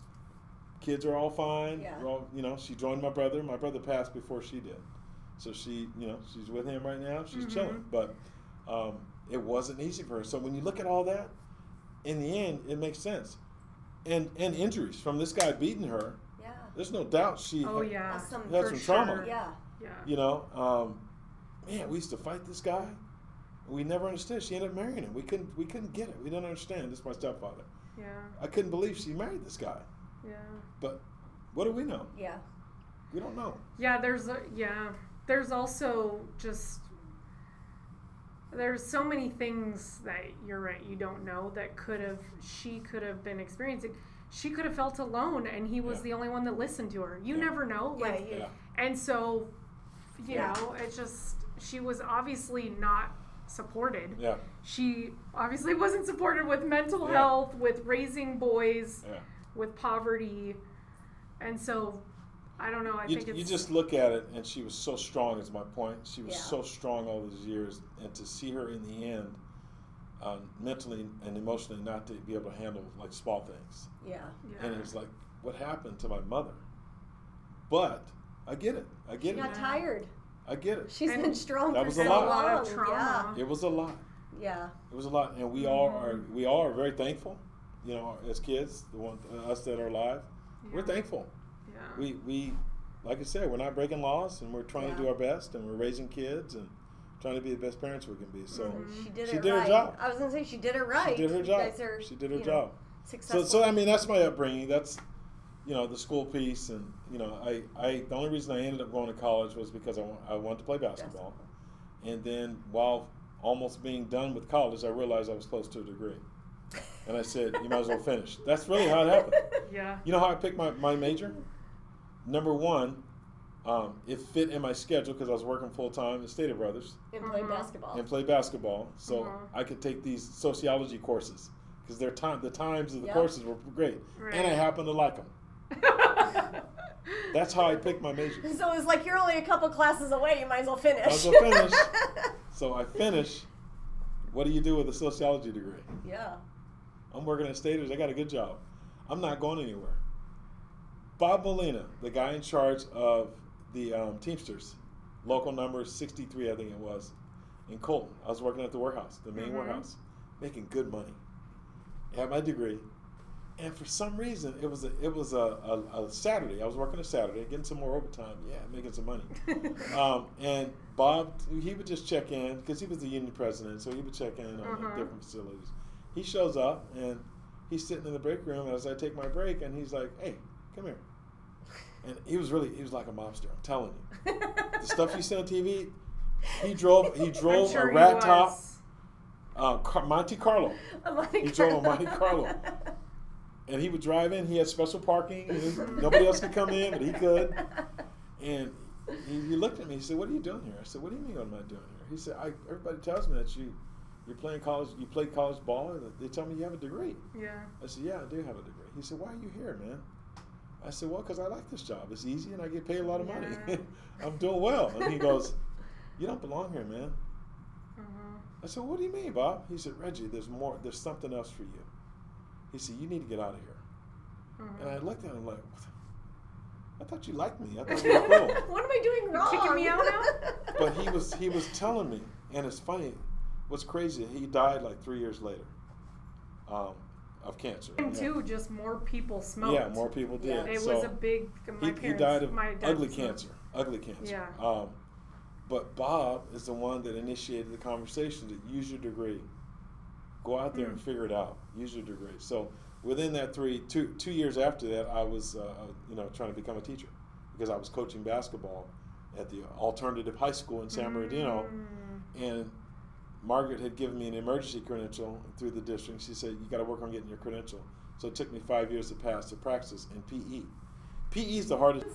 kids are all fine. Yeah. We're all, you know, she joined my brother. My brother passed before she did, so she, you know, she's with him right now. She's Mhm. chilling. But um, it wasn't easy for her. So when you look at all that, in the end, it makes sense. And and injuries from this guy beating her. Yeah. There's no doubt she. Oh had- yeah. That's some Had for some trauma. sure. Yeah. Yeah. You know, um, man, we used to fight this guy. We never understood. She ended up marrying him. We couldn't. We couldn't get it. We didn't understand. This is my stepfather. Yeah. I couldn't believe she married this guy. Yeah. But what do we know? Yeah. We don't know. Yeah, there's a, yeah. There's also just there's so many things that you're right you don't know that could have she could have been experiencing. She could have felt alone and he was Yeah. the only one that listened to her. You Yeah. never know. Yeah, Like yeah. and so you Yeah. know, it just she was obviously not supported. Yeah. She obviously wasn't supported with mental Yeah. health, with raising boys, Yeah. With poverty. And so I don't know, I You, think it's you just look at it, and she was so strong. Is my point. She was Yeah. so strong all these years, and to see her in the end, uh, mentally and emotionally, not to be able to handle like small things, Yeah. yeah. and it was like, what happened to my mother? But I get it. I She get it. She got tired. I get it. She's And been strong that for was so a lot. a lot of trauma. It was a lot. Yeah. It was a lot, and we all are. Mhm. We all are very thankful. You know, as kids, the one us that are alive, we're thankful. Yeah. we we like I said, we're not breaking laws, and we're trying to do our best, and we're raising kids, and trying to be the best parents we can be. So Mhm. She did She it did her job. I was gonna say she did it right. she did her You job. guys are, she did her you know, job. So so I mean that's my upbringing. That's you know the school piece, and you know I I the only reason I ended up going to college was because I, I wanted to play basketball, and then while almost being done with college, I realized I was close to a degree, and I said you might as well finish. That's really how it happened. Yeah. You know how I picked my, my major? Number one, um, it fit in my schedule because I was working full time at Stater Brothers and play Mhm. basketball. and played basketball, so Uh-huh. I could take these sociology courses because their time the times of the Yep. courses were great, and I happened to like them. That's how I picked my major. So it was like you're only a couple classes away. You might as well finish. I was gonna finish. So I finish. What do you do with a sociology degree? yeah. I'm working at Staters. I got a good job. I'm not going anywhere. Bob Molina, the guy in charge of the um, Teamsters, local number 63, I think it was, in Colton. I was working at the warehouse, the main Mhm. warehouse, making good money. I had my degree, and for some reason, it was a, it was a, a, a Saturday. I was working a Saturday, getting some more overtime. Yeah, making some money. um, and Bob, he would just check in because he was the union president, so he would check in on the Mhm. different facilities. He shows up and he's sitting in the break room as I take my break, and he's like, "Hey, come here." And he was really, he was like a mobster. I'm telling you, the stuff you see on TV. He drove, he drove sure a rat top, uh, Car- Monte Carlo, Monte He drove a Monte Carlo. and he would drive in. He had special parking. nobody else could come in, but he could. And he, he looked at me. He said, "What are you doing here?" I said, "What do you mean? What am I doing here?" He said, I, "Everybody tells me that you you're playing college. You play college ball, and they tell me you have a degree." Yeah. I said, "Yeah, I do have a degree." He said, "Why are you here, man?" I said, "Well, because I like this job. It's easy, and I get paid a lot of money. I'm doing well." And he goes, "You don't belong here, man." Mhm. I said, "What do you mean, Bob?" He said, "Reggie, there's more. There's something else for you." He said, "You need to get out of here." Mhm. And I looked at him like, I thought you liked me. I thought you were cool." what am I doing wrong? kicking me out now? but he was he was telling me, and it's funny. What's crazy? He died like three years later, um, of cancer. And Yeah. too, just more people smoked. Yeah, more people did. Yeah. It so was a big. My he, parents, he died of my dad ugly cancer. Ugly cancer. Yeah. Um, but Bob is the one that initiated the conversation to use your degree. Go out there and Mm. figure it out. Use your degree. So within that three two two years after that, I was uh, you know trying to become a teacher because I was coaching basketball at the alternative high school in San Bernardino, Mm. and Margaret had given me an emergency credential through the district. She said you got to work on getting your credential. So it took me five years to pass the Praxis in PE. PE is the hardest.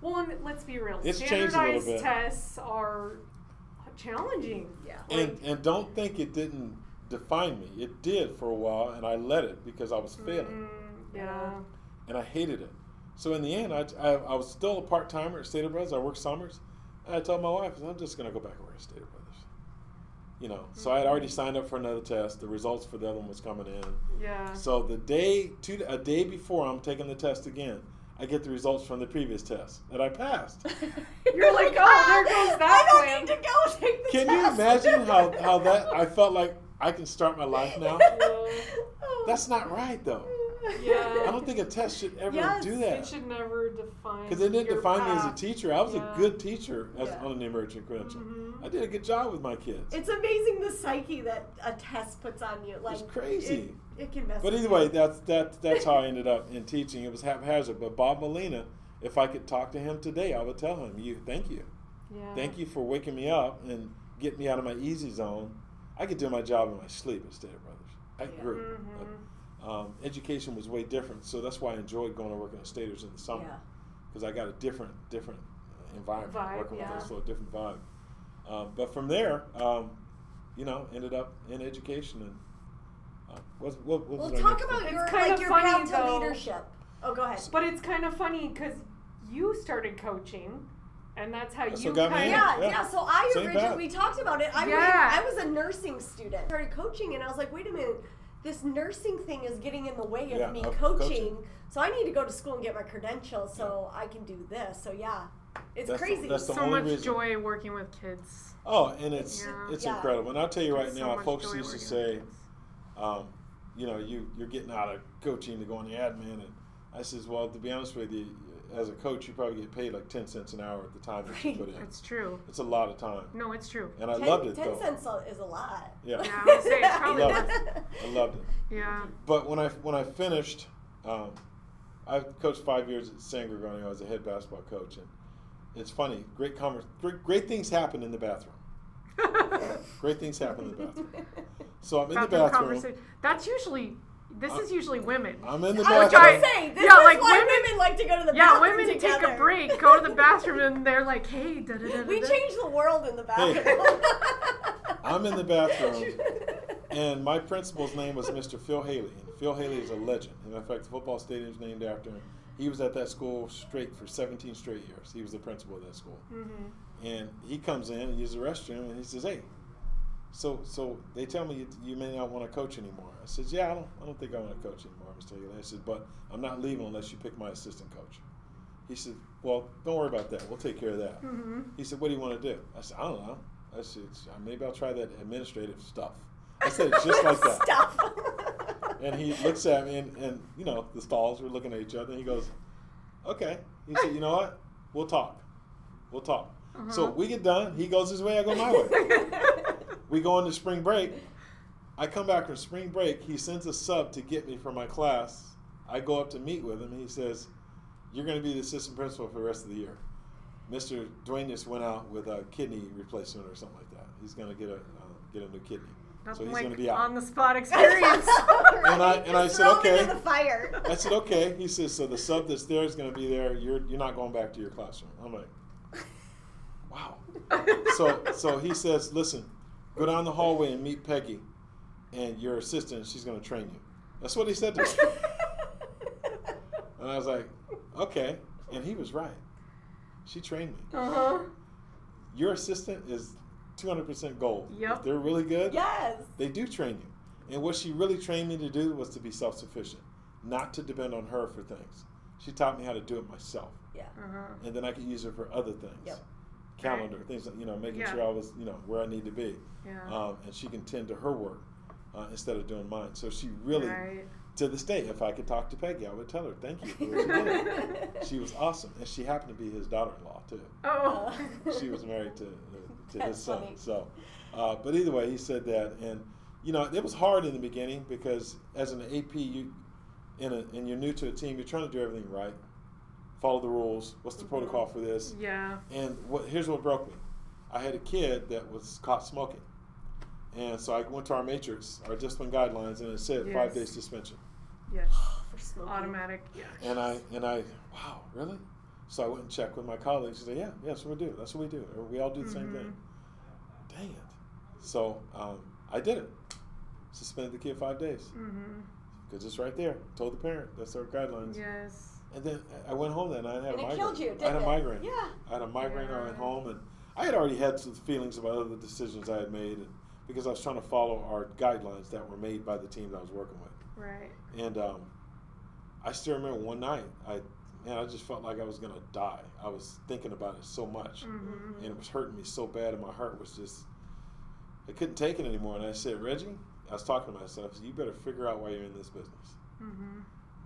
Well, and let's be real. It's changed a little Standardized bit. tests are challenging. yeah. And and don't think it didn't define me. It did for a while, and I let it because I was failing, Mm, yeah. and I hated it. So in the end, I, I, I was still a part timer at Stater Brothers. I worked summers. And I told my wife, I'm just going to go back and work at Stater Brothers. You know, so I had already signed up for another test. The results for the other one was coming in. Yeah. So the day, two, a day before I'm taking the test again, I get the results from the previous test that I passed. You're oh like, oh, there goes that I don't plan." need to go take the Can you imagine how, how that I felt like I can start my life now? Oh. That's not right though. Yeah. I don't think a test should ever Yes, do that. It should never define. Because they didn't define me as a teacher. I was Yeah. a good teacher as, Yeah. on an emerging credential. Mhm. I did a good job with my kids. It's amazing the psyche that a test puts on you. Like crazy. It, it can mess. But anyway, you. that's that, that's how I ended up in teaching. It was haphazard. But Bob Molina, if I could talk to him today, I would tell him, "You, thank you, Yeah. thank you for waking me up and getting me out of my easy zone. I could do my job in my sleep Stater Brothers. I grew. Mhm. Um, education was way different, so that's why I enjoyed going to work at the Staters in the summer. Yeah. because I got a different different environment Vibe, working yeah. with us, so a different vibe. Um, but from there, um, you know, ended up in education and uh, what, what, what Well, was our talk about your kind like of your funny, path to leadership. Oh, go ahead. But it's kind of funny because you started coaching, and that's how That's you got kind of. Yeah, Yeah. yeah, So I Same originally path. we talked about it. I Yeah. was, I was a nursing student. Started coaching, and I was like, wait a minute, this nursing thing is getting in the way of Yeah, me of coaching. coaching. So I need to go to school and get my credentials so I can do this. So yeah, it's That's the- crazy. that's the So only much reason. joy working with kids. Oh, and it's Yeah. it's Yeah. incredible. And I'll tell you right It's now, much folks used to say, um, you know, you you're getting out of coaching to go on the admin, and I says, well, to be honest with you, as a coach, you probably get paid like ten cents an hour at the time that you put in. That's true. It's a lot of time, No, it's true. and I ten, loved it 10 though. cents is a lot. Yeah, Yeah, I say it's probably Loved it. I loved it. Yeah. But when I when I finished, um, I coached five years at San Gorgonio as a head basketball coach, and it's funny. Great convers- great, great things happen in the bathroom. Great things happen in the bathroom. So I'm in the Bathroom bathroom. That's usually. This Uh, is usually women. I'm in the I was bathroom. gonna say this Yeah, is like why women- women like to go to the bathroom. yeah, women together. take a break, go to the bathroom, and they're like, "Hey, da da da." We change the world in the bathroom. Hey. bathroom. I'm in the bathroom, and my principal's name was Mr. Phil Haley. And Phil Haley is a legend. And in fact, the football stadium is named after him. He was at that school straight for 17 straight years. He was the principal of that school. Mm-hmm. And he comes in and uses the restroom and he says, "Hey, so so they tell me you, you may not want to coach anymore." I says, "Yeah, I don't I don't think I want to coach anymore, Mr. Haley." I said, "But I'm not leaving unless you pick my assistant coach." He said, "Well, don't worry about that. We'll take care of that." Mm-hmm. He said, "What do you want to do?" I said, "I don't know." I said, "Maybe I'll try that administrative stuff." I said it just like that. Stuff. And he looks at me, and, and you know, the stalls were looking at each other. And he goes, "Okay." He said, "You know what? We'll talk. We'll talk." So Uh-huh. we get done. He goes his way. I go my way. we go into spring break. I come back from spring break. He sends a sub to get me for my class. I go up to meet with him. He says, "You're going to be the assistant principal for the rest of the year." Mr. Duenas went out with a kidney replacement or something like that. He's going to get a uh, get a new kidney, That's so he's like going to be out. on the spot experience. And I- and I said, okay. the fire. I said, okay. He says, so the sub that's there is going to be there. You're you're not going back to your classroom. I'm like, wow. So so he says, listen, go down the hallway and meet Peggy, and your assistant. She's going to train you. That's what he said to me. And I was like, okay. And he was right. She trained me. uh-huh. Your assistant is 200% gold. Yep. If they're really good, yes. they do train you. And what she really trained me to do was to be self sufficient, not to depend on her for things. She taught me how to do it myself. Yeah. Uh-huh. And then I could use it for other things. Yep. Calendar, things you know, making Yeah. sure I was, you know, where I need to be. Yeah. Um, and she can tend to her work uh, instead of doing mine. So she really, Right. to this day, if I could talk to Peggy, I would tell her, thank you for what you did. she was awesome. And she happened to be his daughter in law, too Oh. she was married to uh, to his son. funny. So, uh, but either way, he said that, and you know, it was hard in the beginning because as an AP, you in a, and you're new to a team, you're trying to do everything right, follow the rules. What's the protocol for this? yeah. And what here's what broke me. I had a kid that was caught smoking, and so I went to our matrix, our discipline guidelines, and it said five days suspension. Yes. For smoking. Automatic. Yeah. And I and I, wow, really? So I went and checked with my colleagues. They said, yeah, yeah, that's what we do. That's what we do. We all do the same thing. Dang it. So um, I did it. Suspended the kid five days Mm-hmm. because it's right there. Told the parent that's our guidelines. Yes. And then I went home that night and I had And a it migraine. killed you, I had didn't a it? migraine. Yeah. I had a migraine. I went home and I had already had some feelings about other decisions I had made and, because I was trying to follow our guidelines that were made by the team that I was working with. Right. And um, I still remember one night, I man, I just felt like I was gonna die. I was thinking about it so much, Mm-hmm. and it was hurting me so bad, and my heart was just, I couldn't take it anymore. And I said, Reggie, I was talking to myself. I said, you better figure out why you're in this business. Mm-hmm.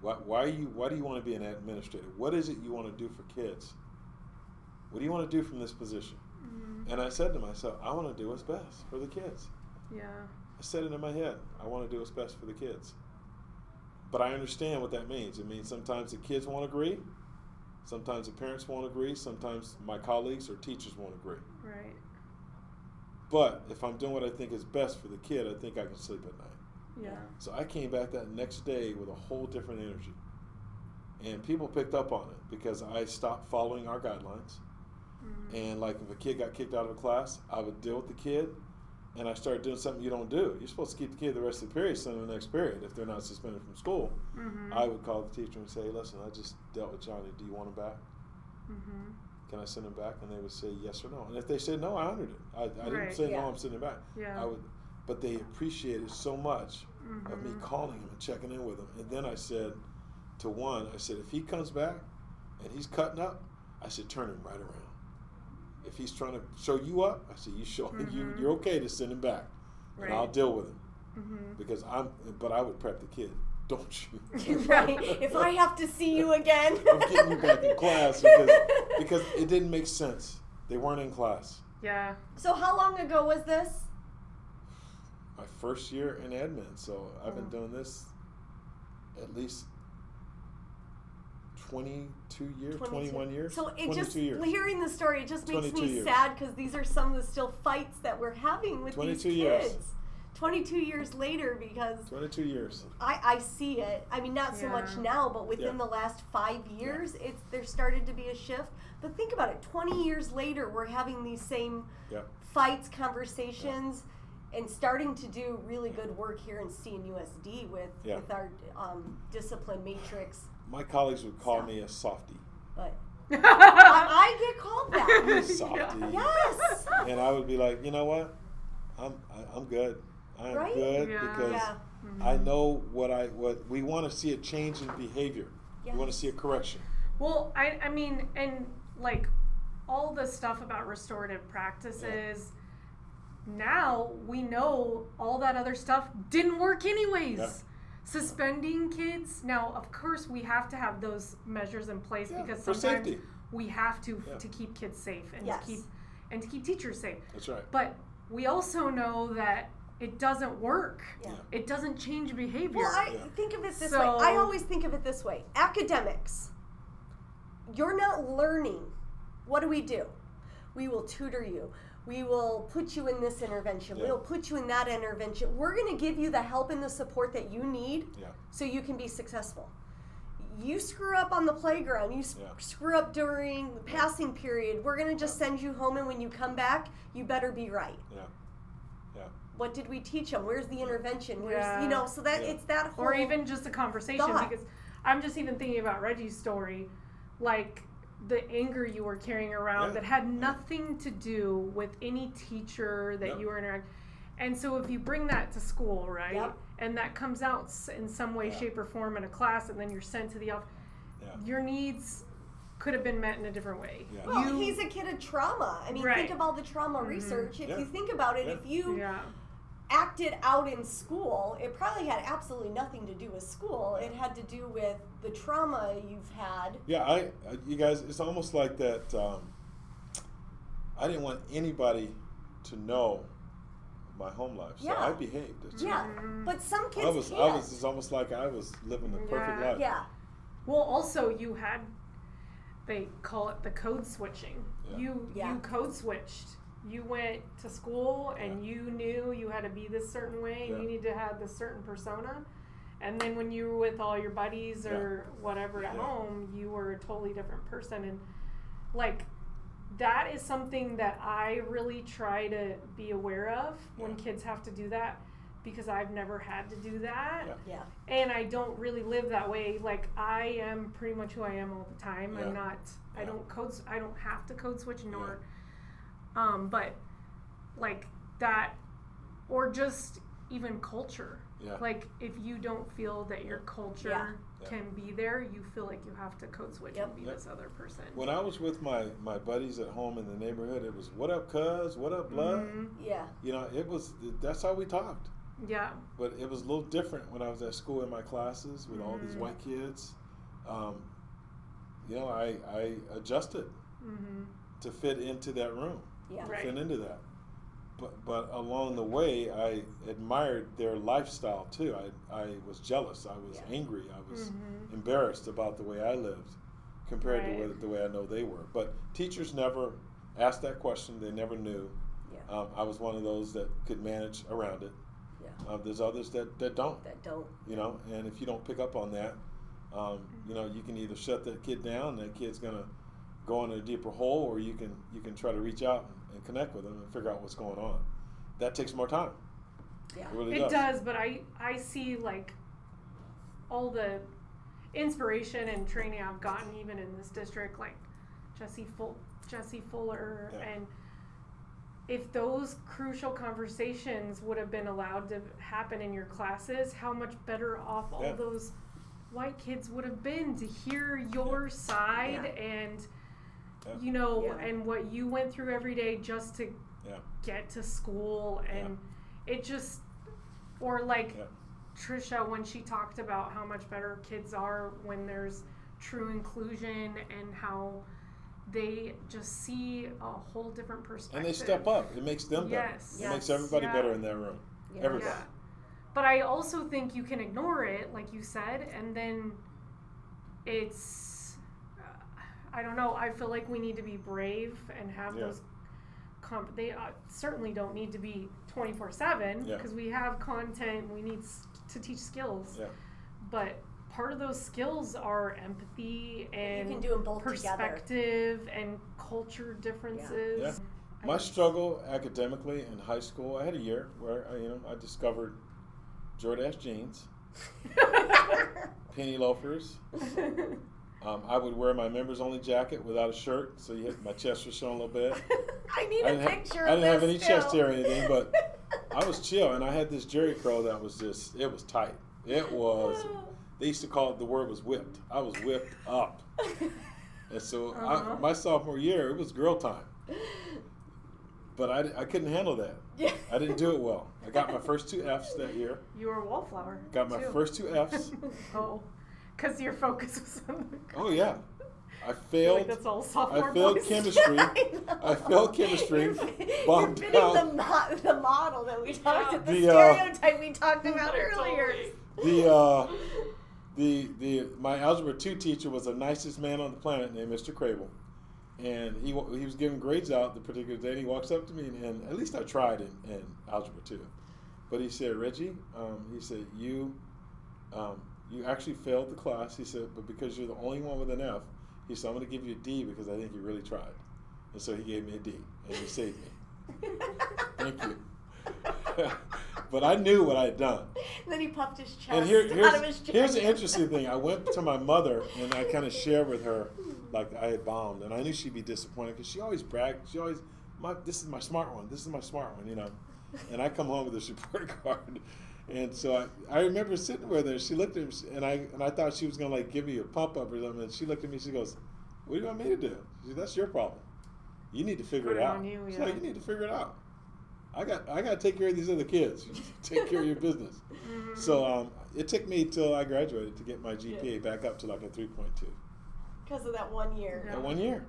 Why, why are you? Why do you want to be an administrator? What is it you want to do for kids? What do you want to do from this position? Mm-hmm. And I said to myself, I want to do what's best for the kids. Yeah. I said it in my head. I want to do what's best for the kids. But I understand what that means. It means sometimes the kids won't agree. Sometimes the parents won't agree. Sometimes my colleagues or teachers won't agree. Right. But if I'm doing what I think is best for the kid, I think I can sleep at night. Yeah. So I came back that next day with a whole different energy. And people picked up on it because I stopped following our guidelines. Mm-hmm. And like if a kid got kicked out of a class, I would deal with the kid and I started doing something you don't do. You're supposed to keep the kid the rest of the period, so in the next period, if they're not suspended from school, Mm-hmm. I would call the teacher and say, listen, I just dealt with Johnny. Do you want him back? mm-hmm. Can I send him back? And they would say yes or no. And if they said no, I honored it. I, I didn't say yeah. no, I'm sending him back. Yeah. I would, but they appreciated so much of me Mhm. calling him and checking in with him. And then I said to one, I said, if he comes back and he's cutting up, I said, turn him right around. If he's trying to show you up, I said, you show you Mhm. you're okay to send him back, and I'll deal with him Mm-hmm. because I'm. But I would prep the kid. Don't you? right. If I have to see you again. I'm getting you back in class because because it didn't make sense. They weren't in class. Yeah. So how long ago was this? My first year in admin, so I've been doing this at least 22 years, 21 years. So it 22 just years. hearing the story, it just makes me years. sad because these are some of the still fights that we're having with 22 these years. kids. 22 years later, because 22 years. I, I see it. I mean, not so much now, but within Yeah. the last five years, it's there started to be a shift. But think about it: 20 years later, we're having these same Yeah. fights, conversations, and starting to do really good work here in CNUSD with Yeah. with our um, discipline matrix my colleagues would call So- me a softie. But I, I get called that. Softie. yes. And I would be like, you know what? I'm I, I'm good. I'm Right? good Yeah. because Yeah. I know what I what we want to see a change in behavior. We want to see a correction. Well, I, I mean, and like all the stuff about restorative practices, now we know all that other stuff didn't work anyways. Yeah. Suspending kids, now of course we have to have those measures in place Yeah, because sometimes we have to Yeah. to keep kids safe and Yes. to keep and to keep teachers safe. That's right. But we also know that it doesn't work. Yeah. It doesn't change behavior. Well, I Yeah. think of it this So- way. I always think of it this way. Academics. You're not learning. What do we do? We will tutor you. We will put you in this intervention. Yeah. We'll put you in that intervention. We're going to give you the help and the support that you need Yeah. so you can be successful. You screw up on the playground, you s- Yeah. screw up during the passing period, we're going to just send you home, and when you come back, you better be right. Yeah. Yeah. What did we teach them? Where's the intervention? Where's, Yeah. you know, so that Yeah. it's that whole. or even just a conversation thought. because I'm just even thinking about Reggie's story, like the anger you were carrying around Yeah. that had nothing to do with any teacher that Yep. you were interacting. And so if you bring that to school, right, Yep. and that comes out in some way, Yeah. shape, or form in a class, and then you're sent to the office, Yeah. your needs could have been met in a different way. Yeah. Well, You- he's a kid of trauma. I mean, Right. think of all the trauma mm-hmm. research. If Yeah. you think about it, Yeah. if you yeah. Acted out in school, it probably had absolutely nothing to do with school. It had to do with the trauma you've had. Yeah, I, I you guys, it's almost like that. Um, I didn't want anybody to know my home life, so Yeah. I behaved. It's- Yeah, but some kids I was, can't. I was. It's almost like I was living the perfect Yeah. life. yeah, Well, also you had, they call it the code switching. Yeah. You Yeah. you code switched. You went to school and you knew you had to be this certain way and Yeah. you need to have this certain persona. And then when you were with all your buddies or whatever at Yeah. home, you were a totally different person. And like that is something that I really try to be aware of when kids have to do that because I've never had to do that Yeah. yeah, and I don't really live that way. Like I am pretty much who I am all the time. Yeah. I'm not. I don't code. I don't have to code switch nor. Um, but like that, or just even culture. Yeah. Like if you don't feel that your culture Yeah. Yeah. can be there, you feel like you have to code switch Yep. and be Yep. this other person. When I was with my my buddies at home in the neighborhood, it was "What up, cuz? What up, blood?" Mhm. yeah, You know, it was. That's how we talked. Yeah. But it was a little different when I was at school in my classes with all these Mhm. white kids. Um, you know, I I adjusted hmm to fit into that room. Yeah, Right. fit into that. But but along the way, I admired their lifestyle too. I I was jealous. I was Yeah. angry. I was Mhm. embarrassed about the way I lived compared Right. to way, the way I know they were. But teachers never asked that question. They never knew. yeah. Um, I was one of those that could manage around it. Yeah. Um, there's others that, that don't. That don't. You know, and if you don't pick up on that, um, you know, you can either shut that kid down, that kid's gonna go in a deeper hole, or you can you can try to reach out and connect with them and figure out what's going on. That takes more time. Yeah. It really It does. does, but I I see like all the inspiration and training I've gotten even in this district, like Jesse Full Jesse Fuller, Yeah. and if those crucial conversations would have been allowed to happen in your classes, how much better off all Yeah. those white kids would have been to hear your side Yeah. and Yeah. you know Yeah. and what you went through every day just to Yeah. get to school and it just or like Yeah. Trisha when she talked about how much better kids are when there's true inclusion and how they just see a whole different perspective. And they step up. It makes them better. Yes. It makes everybody Yeah. better in that room. Yeah. Everybody. Yeah. But I also think you can ignore it, like you said, and then it's. Uh, I don't know. I feel like we need to be brave and have Yeah. those. Comp- they uh, certainly don't need to be twenty four seven because we have content. We need s- to teach skills, Yeah. but part of those skills are empathy and you can do them both together. perspective and culture differences. Yeah. I My struggle academically in high school, I had a year where I, you know I discovered Jordache jeans, penny loafers. Um, I would wear my members only jacket without a shirt, so you hit, my chest was showing a little bit. I need I a picture have, I didn't have any chest hair or anything, but I was chill, and I had this Jheri curl that was just it was tight. It was. They used to call it the word was whipped. I was whipped up, and so Uh-huh. I, my sophomore year it was girl time. But I, I couldn't handle that. Yeah. I didn't do it well. I got my first two Fs that year. You were a wallflower. Got my too. first two Fs. Oh, because your focus was on the. Oh yeah, I Feel failed. Like that's all sophomore I failed boys. chemistry. know. I failed chemistry, You're, bombed you're fitting out. the, mo- the model that we talked Yeah. about, the, The, uh, stereotype we talked about earlier. Totally. the uh, the the my algebra two teacher was the nicest man on the planet named Mr. Crable, and he he was giving grades out the particular day. and He walks up to me and, and at least I tried in, in algebra two, but he said Reggie, um, he said you um, you actually failed the class. He said, but because you're the only one with an F, he said I'm going to give you a D because I think you really tried, and so he gave me a D and he saved me. Thank you. but I knew what I had done. then he puffed his chest And here, out here's, of his jacket. here's the interesting thing. I went to my mother and I kind of shared with her, like I had bombed, and I knew she'd be disappointed because she always bragged. She always, my, this is my smart one. This is my smart one, you know. And I come home with this report card, and so I, I remember sitting with her. She looked at me, and I and I thought she was gonna like give me a pump up or something. And she looked at me. She goes, "What do you want me to do?" She said, "That's your problem. You need to figure Put it out." you, She's yeah. like, "You need to figure it out." I got I got to take care of these other kids. Take care of your business. Mhm. So um, it took me till I graduated to get my GPA back up to like a 3.2. Because of that one year. Yeah. That one year,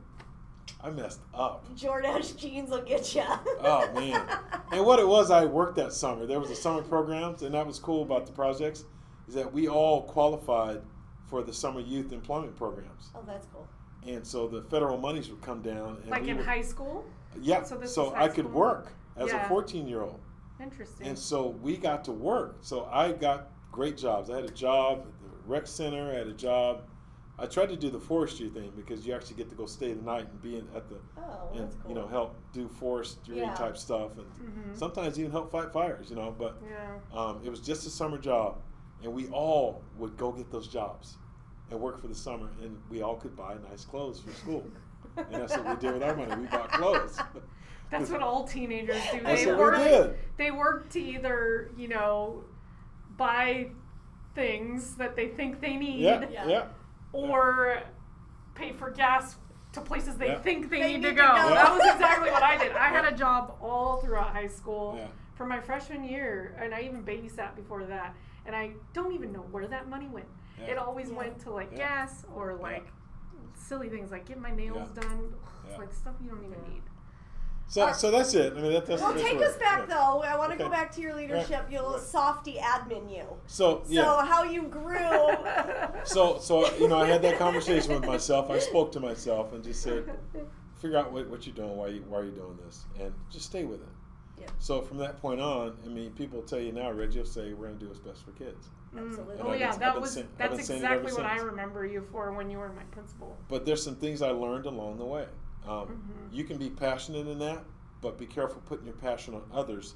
I messed up. Jordache jeans will get you. Oh man! And what it was, I worked that summer. There was a summer programs, and that was cool about the projects, is that we all qualified for the summer youth employment programs. oh, that's cool. And so the federal monies would come down. And Like we in would, high school. Yeah. so So, this was high I could school? work as Yeah. a 14 year old. Interesting. And so we got to work. So I got great jobs. I had a job at the rec center. I had a job. I tried to do the forestry thing because you actually get to go stay the night and be in, at the Oh, and cool. you know help do forestry Yeah. type stuff and Mhm. sometimes even help fight fires. You know, but yeah. um, it was just a summer job, and we all would go get those jobs and work for the summer, and we all could buy nice clothes for school. and that's what we did with our money. We bought clothes. That's what all teenagers do. That's they what we work. did. They work to either you know buy things that they think they need, Yeah, Yeah. Yeah. or pay for gas to places they Yeah. think they, They need, need to to go. go. That was exactly what I did. I had a job all throughout high school Yeah. for my freshman year, and I even babysat before that. And I don't even know where that money went. Yeah. It always Yeah. went to like Yeah. gas or like silly things like get my nails Yeah. done, Yeah. like stuff you don't even need. So, so that's it. I mean, that, that's. Well, take us back yeah. though. I want to go back to your leadership, your little Right. softy admin you. So yeah. So how you grew. So so you know, I had that conversation with myself. I spoke to myself and just said, figure out what, what you're doing, why you, why are you doing this, and just stay with it. Yeah. So from that point on, I mean, people tell you now, Reggie will say, we're going to do what's best for kids. Absolutely. And Oh I've yeah, been- that was saying- I've that's been saying it ever exactly what I remember you for when you were my principal. But there's some things I learned along the way. Um, Mhm. You can be passionate in that, but be careful putting your passion on others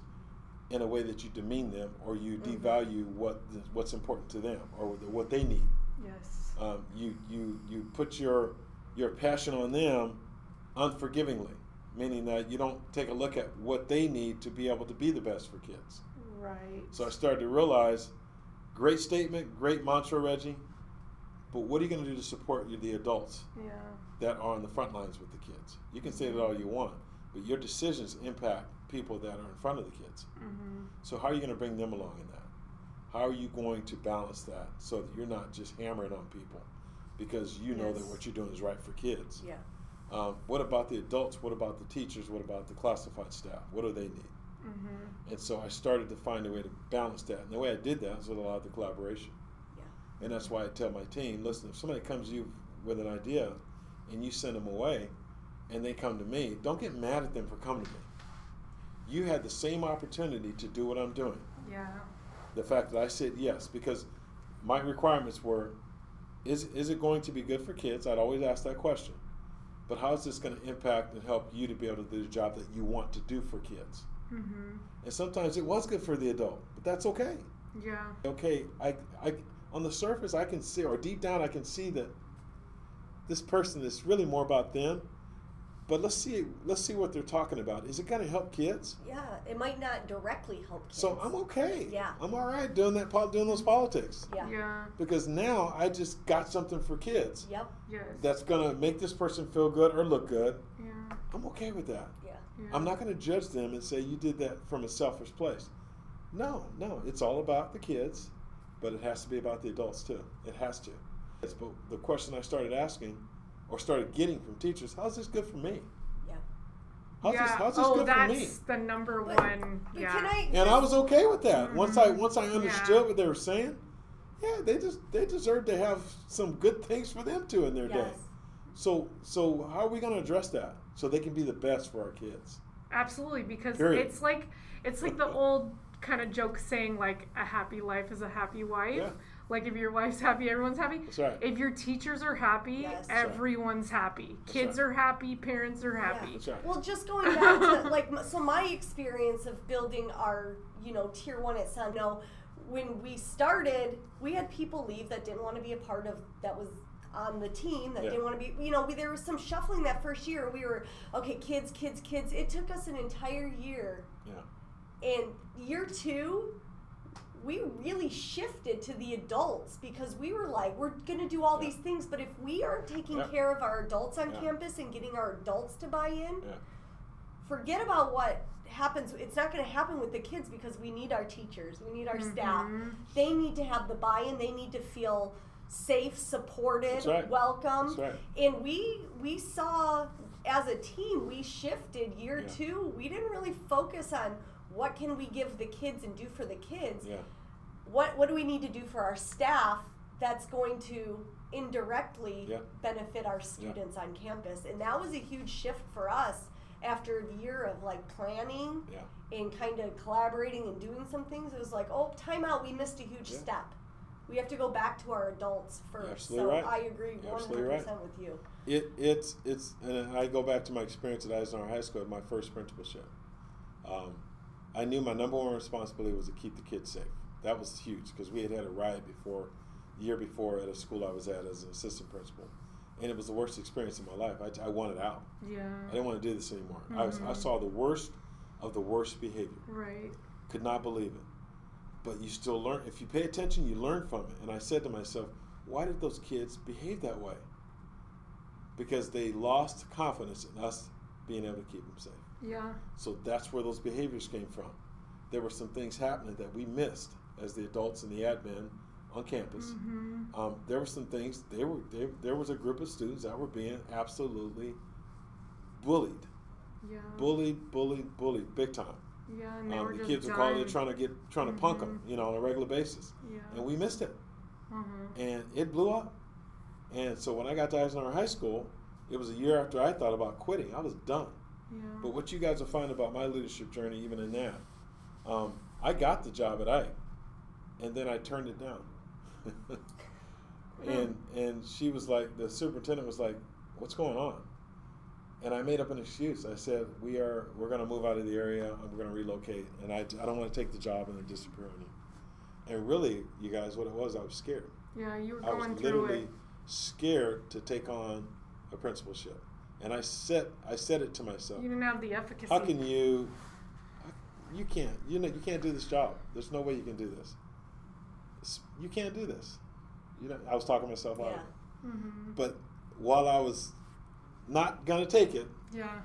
in a way that you demean them or you Mhm. devalue what what's important to them or what they need. Yes. um, you you you put your your passion on them unforgivingly, meaning that you don't take a look at what they need to be able to be the best for kids. Right. So I started to realize, great statement, great mantra, Reggie, but what are you going to do to support the adults yeah. That are on the front lines with the kids? You can say that all you want, but your decisions impact people that are in front of the kids. Mm-hmm. So how are you going to bring them along in that? How are you going to balance that so that you're not just hammering on people because you know that what you're doing is right for kids? yeah. Um, what about the adults? What about the teachers? What about the classified staff? What do they need? Mm-hmm. And so I started to find a way to balance that. And the way I did that was with a lot of the collaboration. Yeah. And that's why I tell my team, listen, if somebody comes to you with an idea and you send them away and they come to me, don't get mad at them for coming to me. You had the same opportunity to do what I'm doing. Yeah. the fact that I said yes because my requirements were is is it going to be good for kids? I'd always ask that question. But how is this going to impact and help you to be able to do the job that you want to do for kids? Mm-hmm. And sometimes it was good for the adult, but that's okay. Yeah. Okay, I, I, on the surface, I can see, or deep down, I can see that this person is really more about them. But let's see, let's see what they're talking about. Is it going to help kids? Yeah, it might not directly help kids. So I'm okay. Yeah. I'm all right doing that, po- doing those politics. Yeah. Yeah. Because now I just got something for kids Yep. Yes. that's going to make this person feel good or look good. yeah. I'm okay with that. Yeah. yeah. I'm not going to judge them and say you did that from a selfish place. No, no, it's all about the kids, but it has to be about the adults too. It has to. It's, but the question I started asking, or started getting from teachers, how's this good for me? Yeah. How's yeah. this, how's this oh, good for that's me? the number one. But yeah. can I? And I was okay with that. Once I mm-hmm. once I Yeah. understood what they were saying, yeah, they just they deserve to have some good things for them too in their day. Yes. So so how are we going to address that so they can be the best for our kids? Absolutely, because Period. it's like it's like the old kind of joke saying like a happy life is a happy wife. Yeah. Like if your wife's happy, everyone's happy. That's right. If your teachers are happy, Yes. That's right. everyone's happy. Kids right. are happy, parents are happy. That's right. Well, just going back to like so my experience of building our you know tier one at Sun. No, when we started, we had people leave that didn't want to be a part of that was on the team that Yeah. didn't want to be. You know, we, there was some shuffling that first year. We were okay, kids, kids, kids. It took us an entire year, Yeah. and year two. We really shifted to the adults because we were like, we're gonna do all Yeah. these things, but if we aren't taking Yeah. care of our adults on Yeah. campus and getting our adults to buy in, Yeah. forget about what happens it's not going to happen with the kids because we need our teachers we need our staff Mhm. they need to have the buy-in they need to feel safe supported right. welcome right. and we we saw as a team we shifted year Yeah. two we didn't really focus on what can we give the kids and do for the kids Yeah. what what do we need to do for our staff that's going to indirectly Yeah. benefit our students on campus and that was a huge shift for us after a year of like planning Yeah. and kind of collaborating and doing some things it was like oh time out we missed a huge Yeah. step we have to go back to our adults first absolutely so right. i agree You're 100% right. with you It it's it's and I go back to my experience at Eisenhower High School, at my first principalship. Um, I knew my number one responsibility was to keep the kids safe. That was huge because we had had a riot before, the year before at a school I was at as an assistant principal, and it was the worst experience of my life. I, I wanted out. Yeah. I didn't want to do this anymore. I, was, I Mhm. saw the worst of the worst behavior. Right. Could not believe it. But you still learn. If you pay attention, you learn from it. And I said to myself, why did those kids behave that way? Because they lost confidence in us being able to keep them safe. Yeah. So that's where those behaviors came from. There were some things happening that we missed as the adults and the admin on campus. hmm Um, there were some things. They were they, there was a group of students that were being absolutely bullied, Yeah. bullied, bullied, bullied, big time. Yeah. And Um, the kids were calling trying to get trying to punk them, you know, on a regular basis, Yeah. and we missed it, Mm-hmm. and it blew up. And so when I got to Eisenhower High School, it was a year after I thought about quitting. I was done. Yeah. But what you guys will find about my leadership journey, even in that, um, I got the job at Ike, and then I turned it down. and and she was like, the superintendent was like, "What's going on?" And I made up an excuse. I said, "We are we're going to move out of the area. and We're going to relocate, and I, I don't want to take the job and then disappear on you." And really, you guys, what it was, I was scared. yeah. You were I was through literally it. scared to take on a principalship, and I said I said it to myself. You didn't have the efficacy. How can you? You can't. You know, you can't do this job. There's no way you can do this. It's- You can't do this. You know, I was talking myself out. Yeah. it. hmm But while I was not gonna take it, Yeah.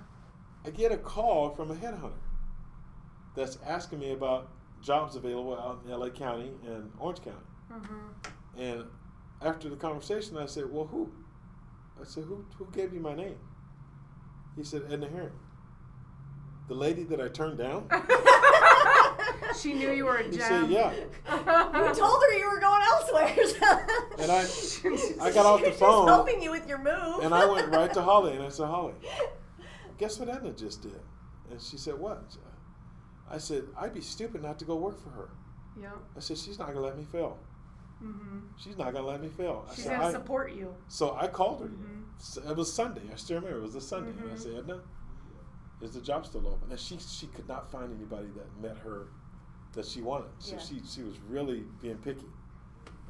I get a call from a headhunter that's asking me about jobs available out in LA County and Orange County. Mm-hmm. And after the conversation, I said, "Well, who?" I said, "Who? Who gave you my name?" He said, "Edna Herring." The lady that I turned down. She knew you were a gem. He gem. said, "Yeah." you told her you were going elsewhere And I, I got off the phone. She's phone helping you with your move and I went right to Holly and I said, "Holly, guess what Edna just did?" And she said, "What?" I said, "I'd be stupid not to go work for her." Yep. I said, "She's not gonna let me fail. Mm-hmm. She's not gonna let me fail." I She's gonna support you. So I called her. Mhm. It was Sunday. I still remember. It was a Sunday, and I Mhm. said, "Edna, is the job still open?" And she she could not find anybody that met her that she wanted. So Yeah. she she was really being picky.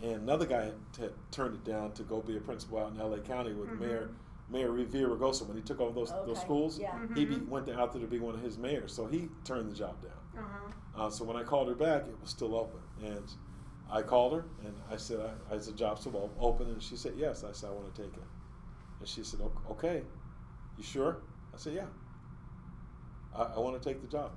And another guy had, had turned it down to go be a principal out in L.A. County with Mayor Mayor Villaraigosa when he took over those those schools. yeah. He be, went out there to be one of his mayors, so he turned the job down. Uh-huh. Uh, so when I called her back, it was still open, and I called her and I said, I, "Is the job still open?" And she said, "Yes." I said, "I want to take it," and she said, "Okay, you sure?" I said, "Yeah, I, I want to take the job."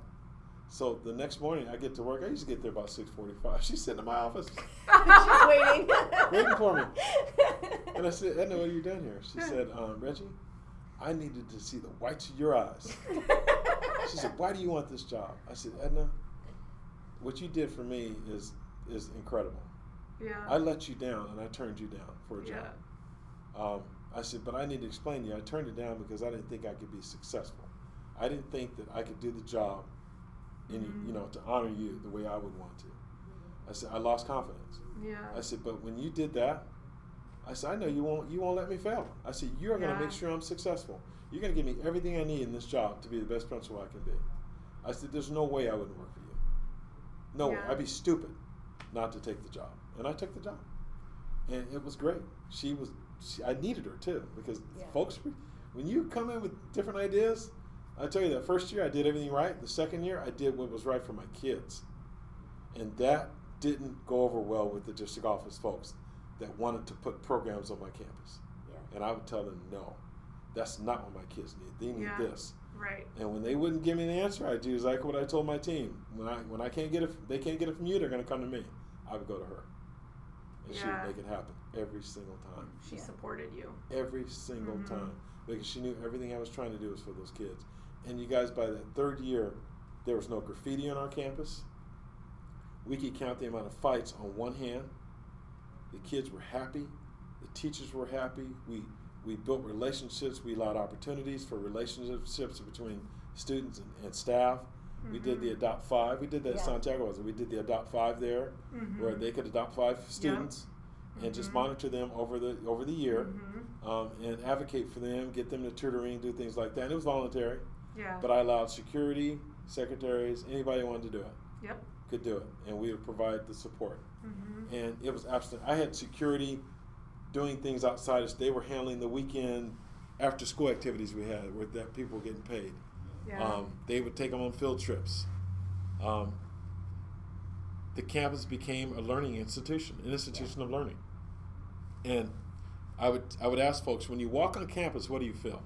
So the next morning, I get to work. I used to get there about six forty-five. She's sitting in my office She's waiting. waiting for me, and I said, "Edna, what are you doing here?" She said, um, "Reggie, I needed to see the whites of your eyes." She said, "Why do you want this job?" I said, "Edna, what you did for me is is incredible. Yeah. I let you down, and I turned you down for a yeah. job." Um, I said, "But I need to explain to you. I turned it down because I didn't think I could be successful. I didn't think that I could do the job, in Mhm. you know, to honor you the way I would want to." I said, "I lost confidence." Yeah. I said, "But when you did that." I said, I know you won't. You won't let me fail. I said, you are going to make sure I'm successful. You're going to give me everything I need in this job to be the best principal I can be. I said, there's no way I wouldn't work for you. No way. I'd be stupid not to take the job, and I took the job, and it was great. She was. She, I needed her too because Yeah. folks, when you come in with different ideas, I tell you that first year I did everything right. The second year I did what was right for my kids, and that didn't go over well with the district office folks that wanted to put programs on my campus. Yeah. And I would tell them, no, that's not what my kids need. They need Yeah. this. Right. And when they wouldn't give me the answer, I do exactly what I told my team. When I when I can't get it, they can't get it from you. They're going to come to me. I would go to her, and she would make it happen every single time. She Yeah. supported you. Every single Mhm. time, because she knew everything I was trying to do was for those kids. And you guys, by that third year, there was no graffiti on our campus. We could count the amount of fights on one hand. The kids were happy. The teachers were happy. We we built relationships. We allowed opportunities for relationships between students and, and staff. We did the Adopt Five. We did that Yeah. at Santiago. it? We did the Adopt Five there, Mhm. where they could adopt five students and just Mhm. monitor them over the over the year, Mhm. um, and advocate for them, get them to tutoring, do things like that. And it was voluntary, Yeah. but I allowed security, secretaries, anybody who wanted to do it Yep. could do it, and we would provide the support and it was absolute. I had security doing things outside. Us. They were handling the weekend after school activities we had, where that people were getting paid. Yeah. Um, they would take them on field trips. Um, the campus became a learning institution, an institution of learning. And I would I would ask folks when you walk on campus, what do you feel?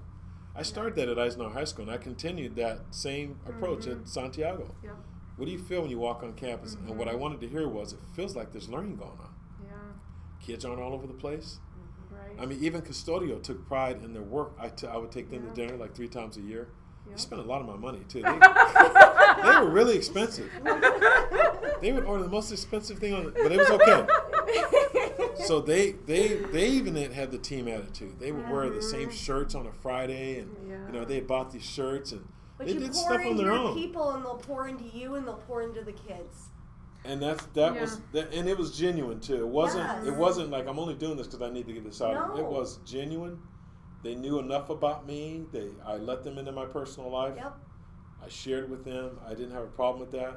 I started that at Eisenhower High School, and I continued that same approach Mhm. at Santiago. yep. What do you feel when you walk on campus? And what I wanted to hear was, it feels like there's learning going on. Yeah. Kids aren't all over the place. Right. I mean, even custodial took pride in their work. I, t- I would take them Yeah. to dinner like three times a year. They Yep. spent a lot of my money too. They, they were really expensive. They would order the most expensive thing on, it, but it was okay. So they they they even had the team attitude. They would wear the same mm-hmm. shirts on a Friday, and you know they had bought these shirts and But they did stuff on their own. people, and they'll pour into you, and they'll pour into the kids. and that's that Yeah. was that, and it was genuine too. It wasn't Yes. it wasn't like I'm only doing this because I need to get this out. No. It was genuine. They knew enough about me. They I let them into my personal life. Yep. I shared with them. I didn't have a problem with that.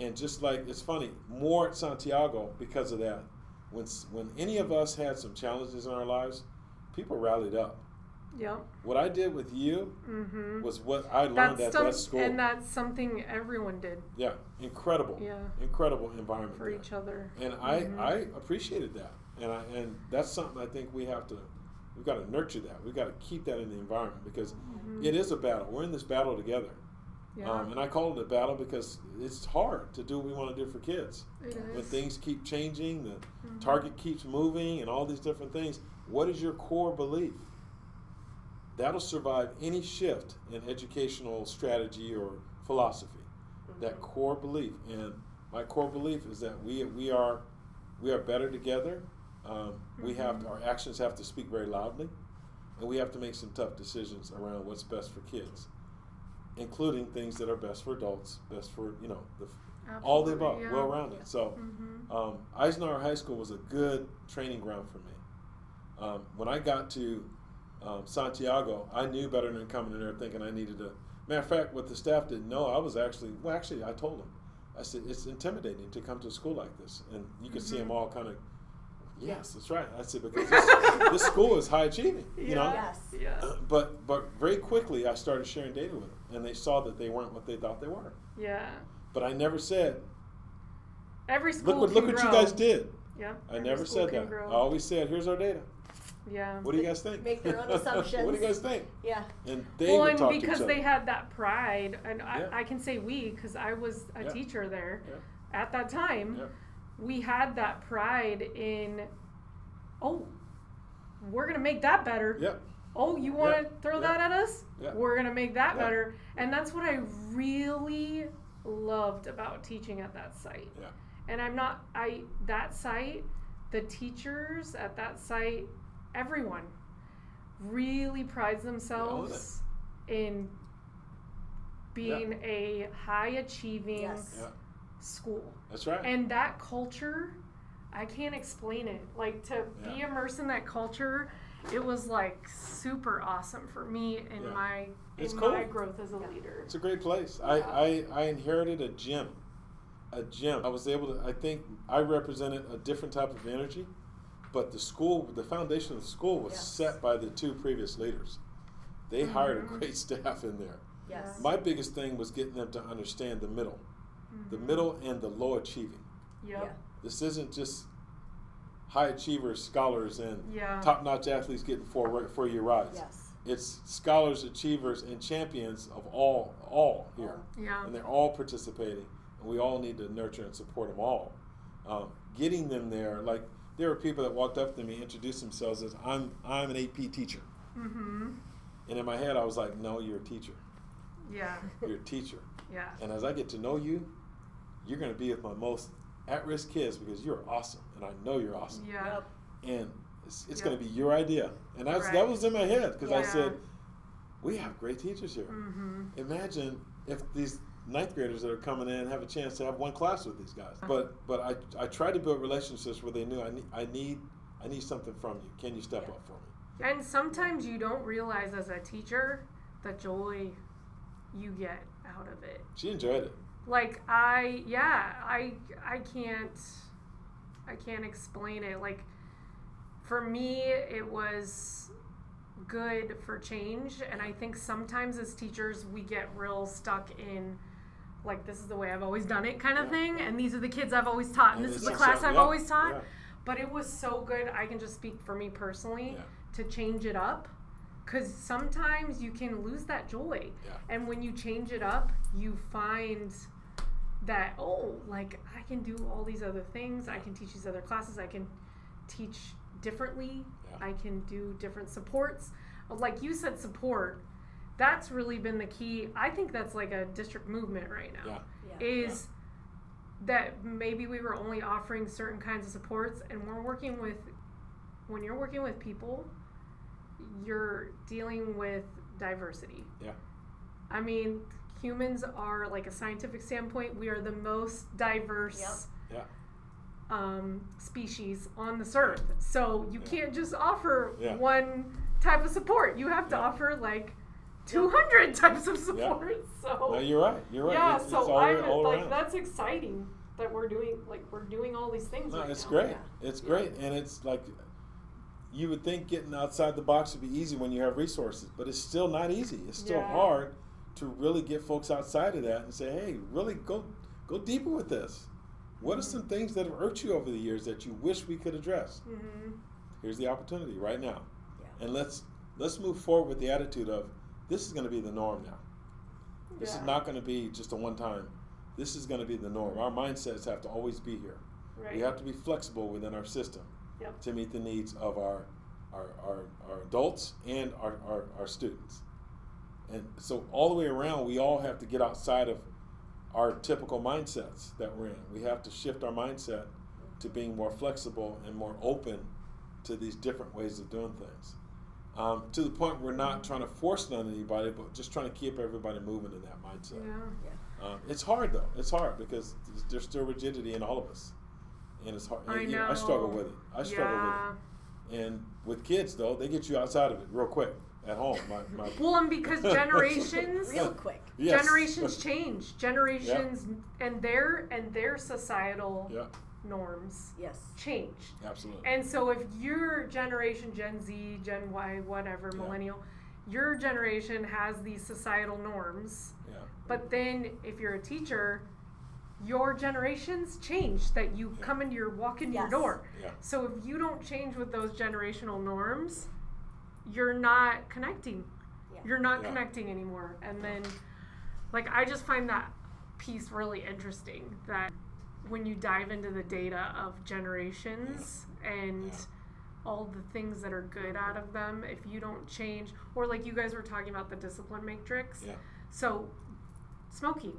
And just like it's funny, more at Santiago because of that. When when any of us had some challenges in our lives, people rallied up. Yep. What I did with you Mm-hmm. was what I learned That's at some- that school. and that's something everyone did yeah, incredible, Yeah. incredible environment for there. each other. and I, Mhm. I appreciated that, and I, and that's something I think we have to, we've got to nurture that. We've got to keep that in the environment because Mhm. it is a battle. We're in this battle together, Yeah. um, and I call it a battle because it's hard to do what we want to do for kids. it When is. things keep changing, the Mhm. target keeps moving, and all these different things. What is your core belief? That'll survive any shift in educational strategy or philosophy. That core belief, and my core belief is that we we are we are better together. Um, We have our actions have to speak very loudly, and we have to make some tough decisions around what's best for kids, including things that are best for adults, best for you know the all the above, yeah. well rounded. So, Mhm. um, Eisenhower High School was a good training ground for me. Um, when I got to um, Santiago, I knew better than coming in there thinking I needed to. Matter of fact, what the staff didn't know, I was actually well. Actually, I told them I said, it's intimidating to come to a school like this. And you can see them Mm-hmm. all kind of, yes, that's right. I said, because this, this school is high achieving, you know? Yes. Yeah. Uh, but, but very quickly, I started sharing data with them, and they saw that they weren't what they thought they were. Yeah. But I never said, Every school look what, can look what you guys did. Yeah. I never said that. grow. I always said, here's our data. Yeah. What do you guys think? Make their own assumptions. what do you guys think? Yeah. And they well, would and talk to each because other. they had that pride, and Yeah. I, I can say we, because I was a Yeah. teacher there Yeah. at that time, Yeah. We had that pride in, oh, we're gonna make that better. Yep. Oh, you want to Yeah. throw Yeah. that at us? Yeah. We're gonna make that Yeah. better, and that's what I really loved about teaching at that site. Yeah. And I'm not I that site, the teachers at that site, everyone really prides themselves in being a high achieving Yes. Yeah. School. That's right. And that culture, I can't explain it. Like to be immersed in that culture, it was like super awesome for me and Yeah. my It's in cool. my growth as a leader. It's a great place. I, I, I inherited a gym. A gym. I was able to, I think I represented a different type of energy, but the school, the foundation of the school was Yes. set by the two previous leaders. They hired a Mhm. great staff in there. Yes. My biggest thing was getting them to understand the middle, the Mhm. middle and the low achieving. Yep. Yeah. This isn't just high achievers, scholars, and Yeah. top notch athletes getting four, four year rides. Yes. It's scholars, achievers, and champions of all, all here Yeah. and they're all participating, and we all need to nurture and support them all. Um, getting them there, like there were people that walked up to me, introduced themselves as I'm I'm an AP teacher, Mm-hmm. and in my head I was like, no, you're a teacher, Yeah. you're a teacher, Yeah. and as I get to know you, you're going to be with my most at-risk kids because you're awesome, and I know you're awesome, Yeah. Yep. and it's, it's Yep. going to be your idea, and that's, that was in my head because I said, we have great teachers here. Mhm. imagine if these ninth graders that are coming in have a chance to have one class with these guys. Uh-huh. But but I I tried to build relationships where they knew I need I need I need something from you. Can you step Yeah. up for me? And sometimes you don't realize as a teacher the joy you get out of it. She enjoyed it. Like I yeah, I I can't I can't explain it. Like for me it was good for change and I think sometimes as teachers we get real stuck in like this is the way I've always done it kind of Yeah. thing and these are the kids I've always taught and, And this is the class so- I've yeah, always taught. yeah. But it was so good. I can just speak for me personally to change it up because sometimes you can lose that joy. And when you change it up, you find that, oh, like I can do all these other things. I can teach these other classes. I can teach differently. Yeah. I can do different supports. Like you said, support. That's really been the key. I think that's like a district movement right now Yeah. Yeah. is that maybe we were only offering certain kinds of supports and we're working with when you're working with people you're dealing with diversity Yeah. i mean humans are like a scientific standpoint we are the most diverse Yep. um, species on this earth so you Yeah. can't just offer Yeah. one type of support you have to Yeah. offer like 200 types of support so No, you're right. You're right. yeah, It's, so it's all, I'm all like around. that's exciting that we're doing like we're doing all these things. No, right it's now. great. Yeah. It's great, and it's like you would think getting outside the box would be easy when you have resources, but it's still not easy. It's still Yeah. hard to really get folks outside of that and say, "Hey, really go go deeper with this. What are some things that have irked you over the years that you wish we could address? Mhm. Here's the opportunity right now, Yeah. and let's let's move forward with the attitude of this is going to be the norm now. This Yeah. is not going to be just a one time. This is going to be the norm. Our mindsets have to always be here. Right. We have to be flexible within our system Yep. to meet the needs of our our, our, our adults and our, our, our students. And so all the way around, we all have to get outside of our typical mindsets that we're in. We have to shift our mindset to being more flexible and more open to these different ways of doing things. Um, to the point we're not trying to force it on anybody, but just trying to keep everybody moving in that mindset. Yeah. Um, it's hard though. It's hard because there's- there's still rigidity in all of us, and it's hard. I and, you know, I struggle with it. I struggle yeah. with it. And with kids though, they get you outside of it real quick. At home. My, my Well, and because generations Real quick. Yes. generations change. Generations and their and their societal Yeah, norms Yes. change. absolutely. And so if your generation, Gen Z, Gen Y, whatever, Yeah. millennial, your generation has these societal norms, yeah, but then if you're a teacher, your generations change that you Yeah. come into your walk in your door. yeah, So if you don't change with those generational norms, you're not connecting. Yeah. You're not Yeah. connecting anymore. And then like I just find that piece really interesting that when you dive into the data of generations and Yeah. all the things that are good out of them, if you don't change or like you guys were talking about the discipline matrix. yeah, So, smoking.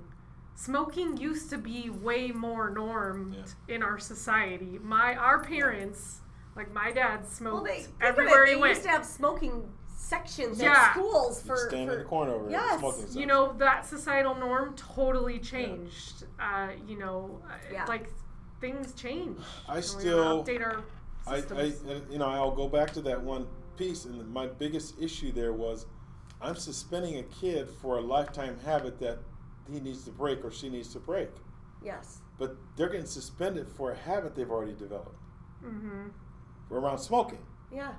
Smoking used to be way more normed in our society. My our parents, like my dad, Well, smoked they everywhere it, he they went. used to have smoking sections Yeah. at schools You for, stand for in the corner over there, yes. smoking. section. you know that societal norm totally changed. Uh, you know, uh, Yeah. like things change. I and still- gotta update our I. I, you know, I'll go back to that one piece, and my biggest issue there was, I'm suspending a kid for a lifetime habit that he needs to break or she needs to break, Yes. but they're getting suspended for a habit they've already developed hmm around smoking. Yeah.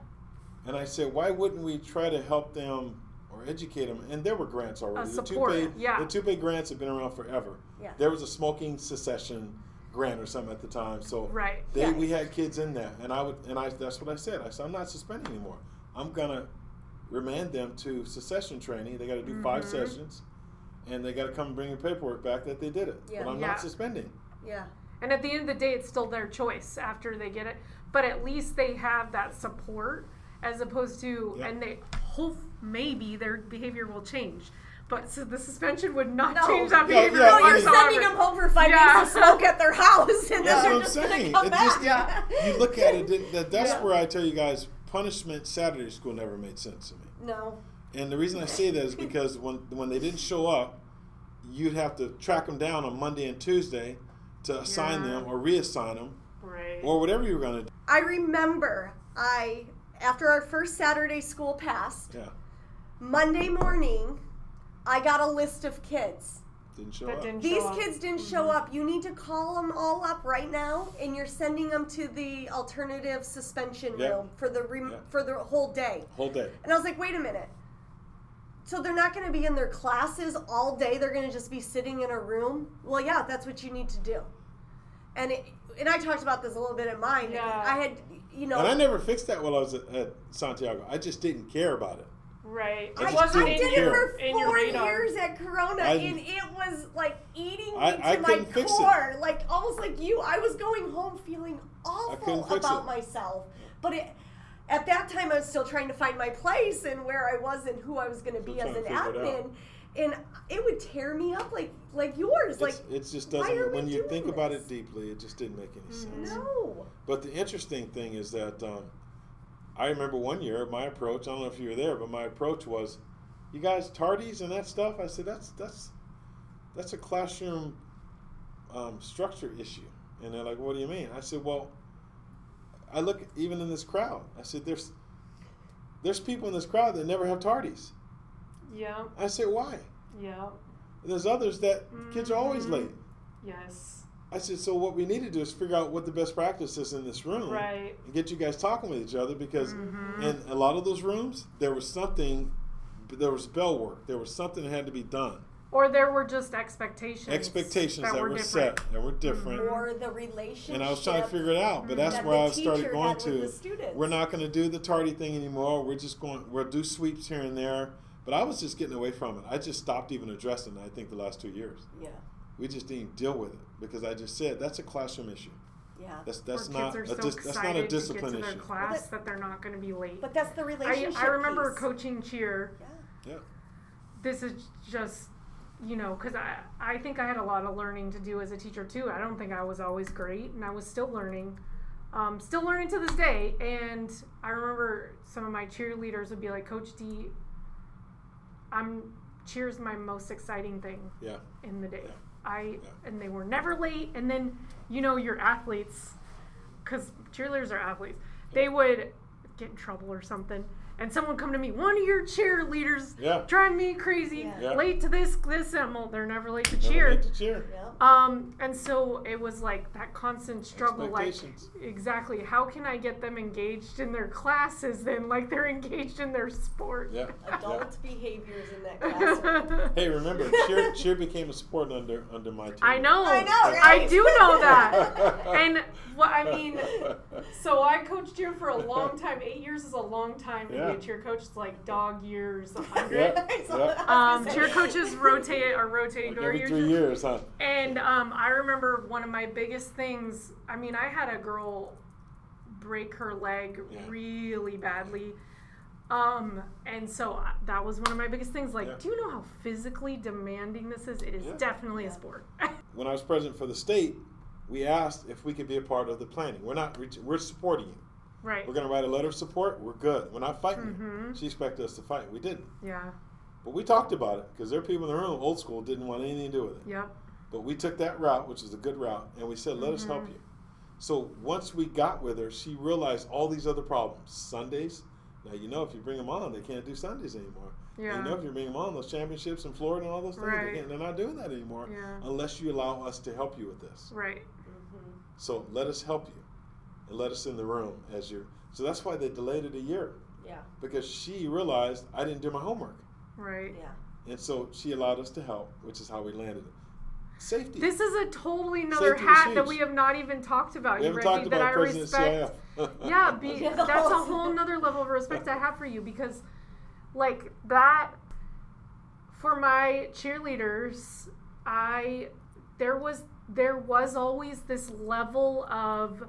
And I said, why wouldn't we try to help them or educate them? And there were grants already. the support, TUPE, yeah. The TUPE grants have been around forever. Yeah. There was a smoking cessation grant or something at the time, so Right. they Yeah. we had kids in there, and I would and I that's what I said. I said I'm not suspending anymore. I'm gonna remand them to cessation training. They got to do five Mhm. sessions, and they got to come and bring the paperwork back that they did it. Yeah. But I'm Yeah. not suspending. Yeah. And at the end of the day, it's still their choice after they get it. But at least they have that support as opposed to, Yeah. and they hope maybe their behavior will change. But so the suspension would not No. change that behavior. yeah, No, you're whatsoever. sending them home for five Yeah. days to smoke at their house, and then That's what they're I'm just saying. gonna come It back. just- Yeah. You look at it. That, that, that's Yeah. where I tell you guys, punishment Saturday school never made sense to me. No. And the reason I say that is because when when they didn't show up, you'd have to track them down on Monday and Tuesday to assign Yeah. them or reassign them Right. Or whatever you were going to do. I remember I after our first Saturday school passed, Yeah, Monday morning, I got a list of kids. didn't show That up. didn't These show up. kids didn't show mm-hmm. up. You need to call them all up right now, and you're sending them to the alternative suspension Yeah. room for the rem- Yeah. for the whole day. Whole day. And I was like, wait a minute. So they're not going to be in their classes all day. They're going to just be sitting in a room. Well, yeah, that's what you need to do. And it, and I talked about this a little bit in mine. Yeah. I had, you know, And I never fixed that while I was at, at Santiago. I just didn't care about it. Right. I It I, wasn't I in did your, it for four years at Corona, I- and it was like eating me I- to I my couldn't fix it. core, like almost like you. I was going home feeling awful about it. myself, but it, at that time I was still trying to find my place and where I was and who I was going to be as an trying to figure it admin, and it would tear me up like like yours, like it just why doesn't. are we When you doing think about it deeply, it just didn't make any sense. no. But the interesting thing is that um, I remember one year my approach. I don't know if you were there, but my approach was, "You guys tardies and that stuff." I said, "That's that's that's a classroom um, structure issue." And they're like, "What do you mean?" I said, "Well, I look even in this crowd. I said, there's there's people in this crowd that never have tardies." Yeah. I said, "Why?" Yeah. And there's others that kids are always late. Yes. I said, so what we need to do is figure out what the best practice is in this room Right. and get you guys talking with each other because Mhm. in a lot of those rooms there was something, there was bell work, there was something that had to be done, Or there were just expectations. expectations that, were, different. set that were different, Or the relationship. and I was trying to figure it out. But that's that where the I started going to. We're not going to do the tardy thing anymore. We're just going. We'll do sweeps here and there. But I was just getting away from it. I just stopped even addressing it. I think the last two years Yeah. we just didn't deal with it because I just said that's a classroom issue. Yeah. That's Where that's kids not are a so dis- that's excited not a to discipline get to their issue. class Well, that- that they're not going to be late. But that's the I, relationship. I remember piece. coaching cheer. Yeah. Yeah. This is just, you know, because I, I think I had a lot of learning to do as a teacher too. I don't think I was always great, and I was still learning. Um, still learning to this day. And I remember some of my cheerleaders would be like, Coach D, I'm cheer's my most exciting thing Yeah. in the day. Yeah. I Yeah. and they were never late. And then you know your athletes, because cheerleaders are athletes, they would get in trouble or something, and someone come to me, one of your cheerleaders Yeah. drive me crazy, Yeah. Yeah. late to this, this, and well, they're never late to Never cheer. late to cheer. Yep. Um, and so it was like that constant struggle, like exactly how can I get them engaged in their classes then, like they're engaged in their sport. Yeah. yeah. Adult behaviors in that classroom. Hey, remember, cheer, cheer became a sport under under my team. I know. I know, I do know that. and what I mean, so I coached cheer for a long time. Eight years is a long time to Yeah. be a cheer coach. It's like dog years, a hundred. Yeah. So, Yeah. Um, cheer say- coaches rotate are rotating Like every years. three years, huh? And um, I remember one of my biggest things. I mean, I had a girl break her leg Yeah. really badly. Um, and so that was one of my biggest things. Like, Yeah. do you know how physically demanding this is? It is Yeah. definitely Yeah. a sport. When I was president for the state, we asked if we could be a part of the planning. We're not. We're supporting you. Right. We're going to write a letter of support. We're good. We're not fighting Mhm. She expected us to fight. We didn't. Yeah. But we talked about it because there are people in the room, old school, didn't want anything to do with it. Yep. But we took that route, which is a good route, and we said, let us help Mhm. you. So once we got with her, she realized all these other problems. Sundays. Now, you know, if you bring them on, they can't do Sundays anymore. And Yeah. You know, if you bring them on, those championships in Florida and all those things, Right. they can't, they're not doing that anymore Yeah. unless you allow us to help you with this. Right. Mhm. So let us help you and let us in the room as you're. So that's why they delayed it a year Yeah. because she realized I didn't do my homework. Right. Yeah. And so she allowed us to help, which is how we landed it. Safety. This is a totally another Safety hat that we have not even talked about. we you haven't Reggie, that I respect. CIF. yeah, be, Yeah, that's a whole- whole nother level of respect I have for you because, like that, for my cheerleaders, I there was there was always this level of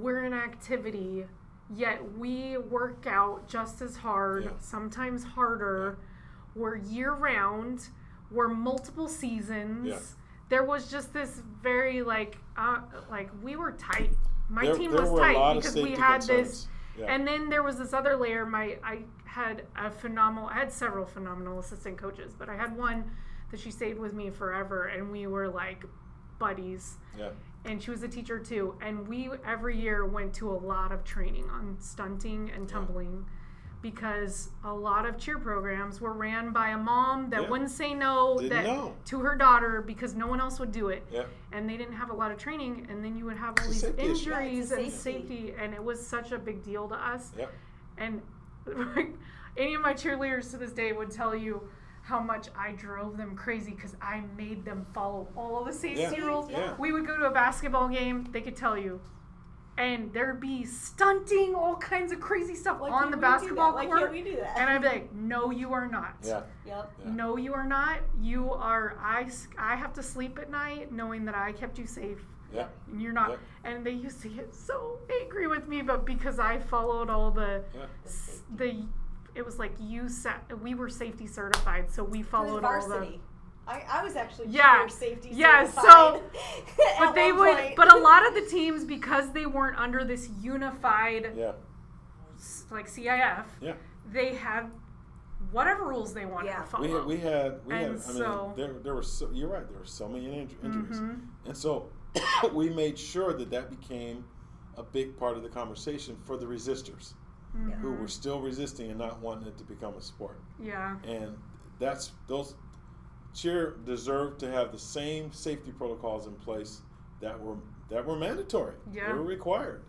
we're in activity, yet we work out just as hard, Yeah. sometimes harder. We're year round. We're multiple seasons. Yeah. There was just this very like uh, like we were tight. My There- team there was tight because we had concerns. this Yeah. and then there was this other layer. My I had a phenomenal. I had several phenomenal assistant coaches, but I had one that she stayed with me forever, and we were like buddies. yeah. And she was a teacher too. And we every year went to a lot of training on stunting and Yeah. tumbling. Because a lot of cheer programs were ran by a mom that Yeah. wouldn't say no Didn't that know. to her daughter because no one else would do it Yeah. and they didn't have a lot of training and then you would have all It's these safety issue. Yeah, injuries it's and safety. safety and it was such a big deal to us Yeah. and any of my cheerleaders to this day would tell you how much I drove them crazy because I made them follow all of the safety Yeah. rules. Yeah. We would go to a basketball game, they could tell you. And there'd be stunting, all kinds of crazy stuff Why on the basketball that? Why court. can't we do that? And I'd be like, no, you are not. Yeah. Yep. Yeah. No, you are not. You are. I, I have to sleep at night knowing that I kept you safe, Yeah. and you're not. Yep. And they used to get so angry with me, but because I followed all the, Yeah. the, it was like you set. We were safety certified, so we followed all the. varsity. I, I was actually Yeah. safety Yeah, certified so- at But they one would. point. But a lot of the teams, because they weren't under this unified, Yeah. like CIF, Yeah. they had whatever rules they wanted Yeah. to follow. We had, we had, we had, I mean, so- there, there were so, you're right, there were so many inju- injuries. Mhm. And so we made sure that that became a big part of the conversation for the resistors Mhm. who were still resisting and not wanting it to become a sport. Yeah. And that's, those, cheer deserved to have the same safety protocols in place that were, that were mandatory. Yeah. They were required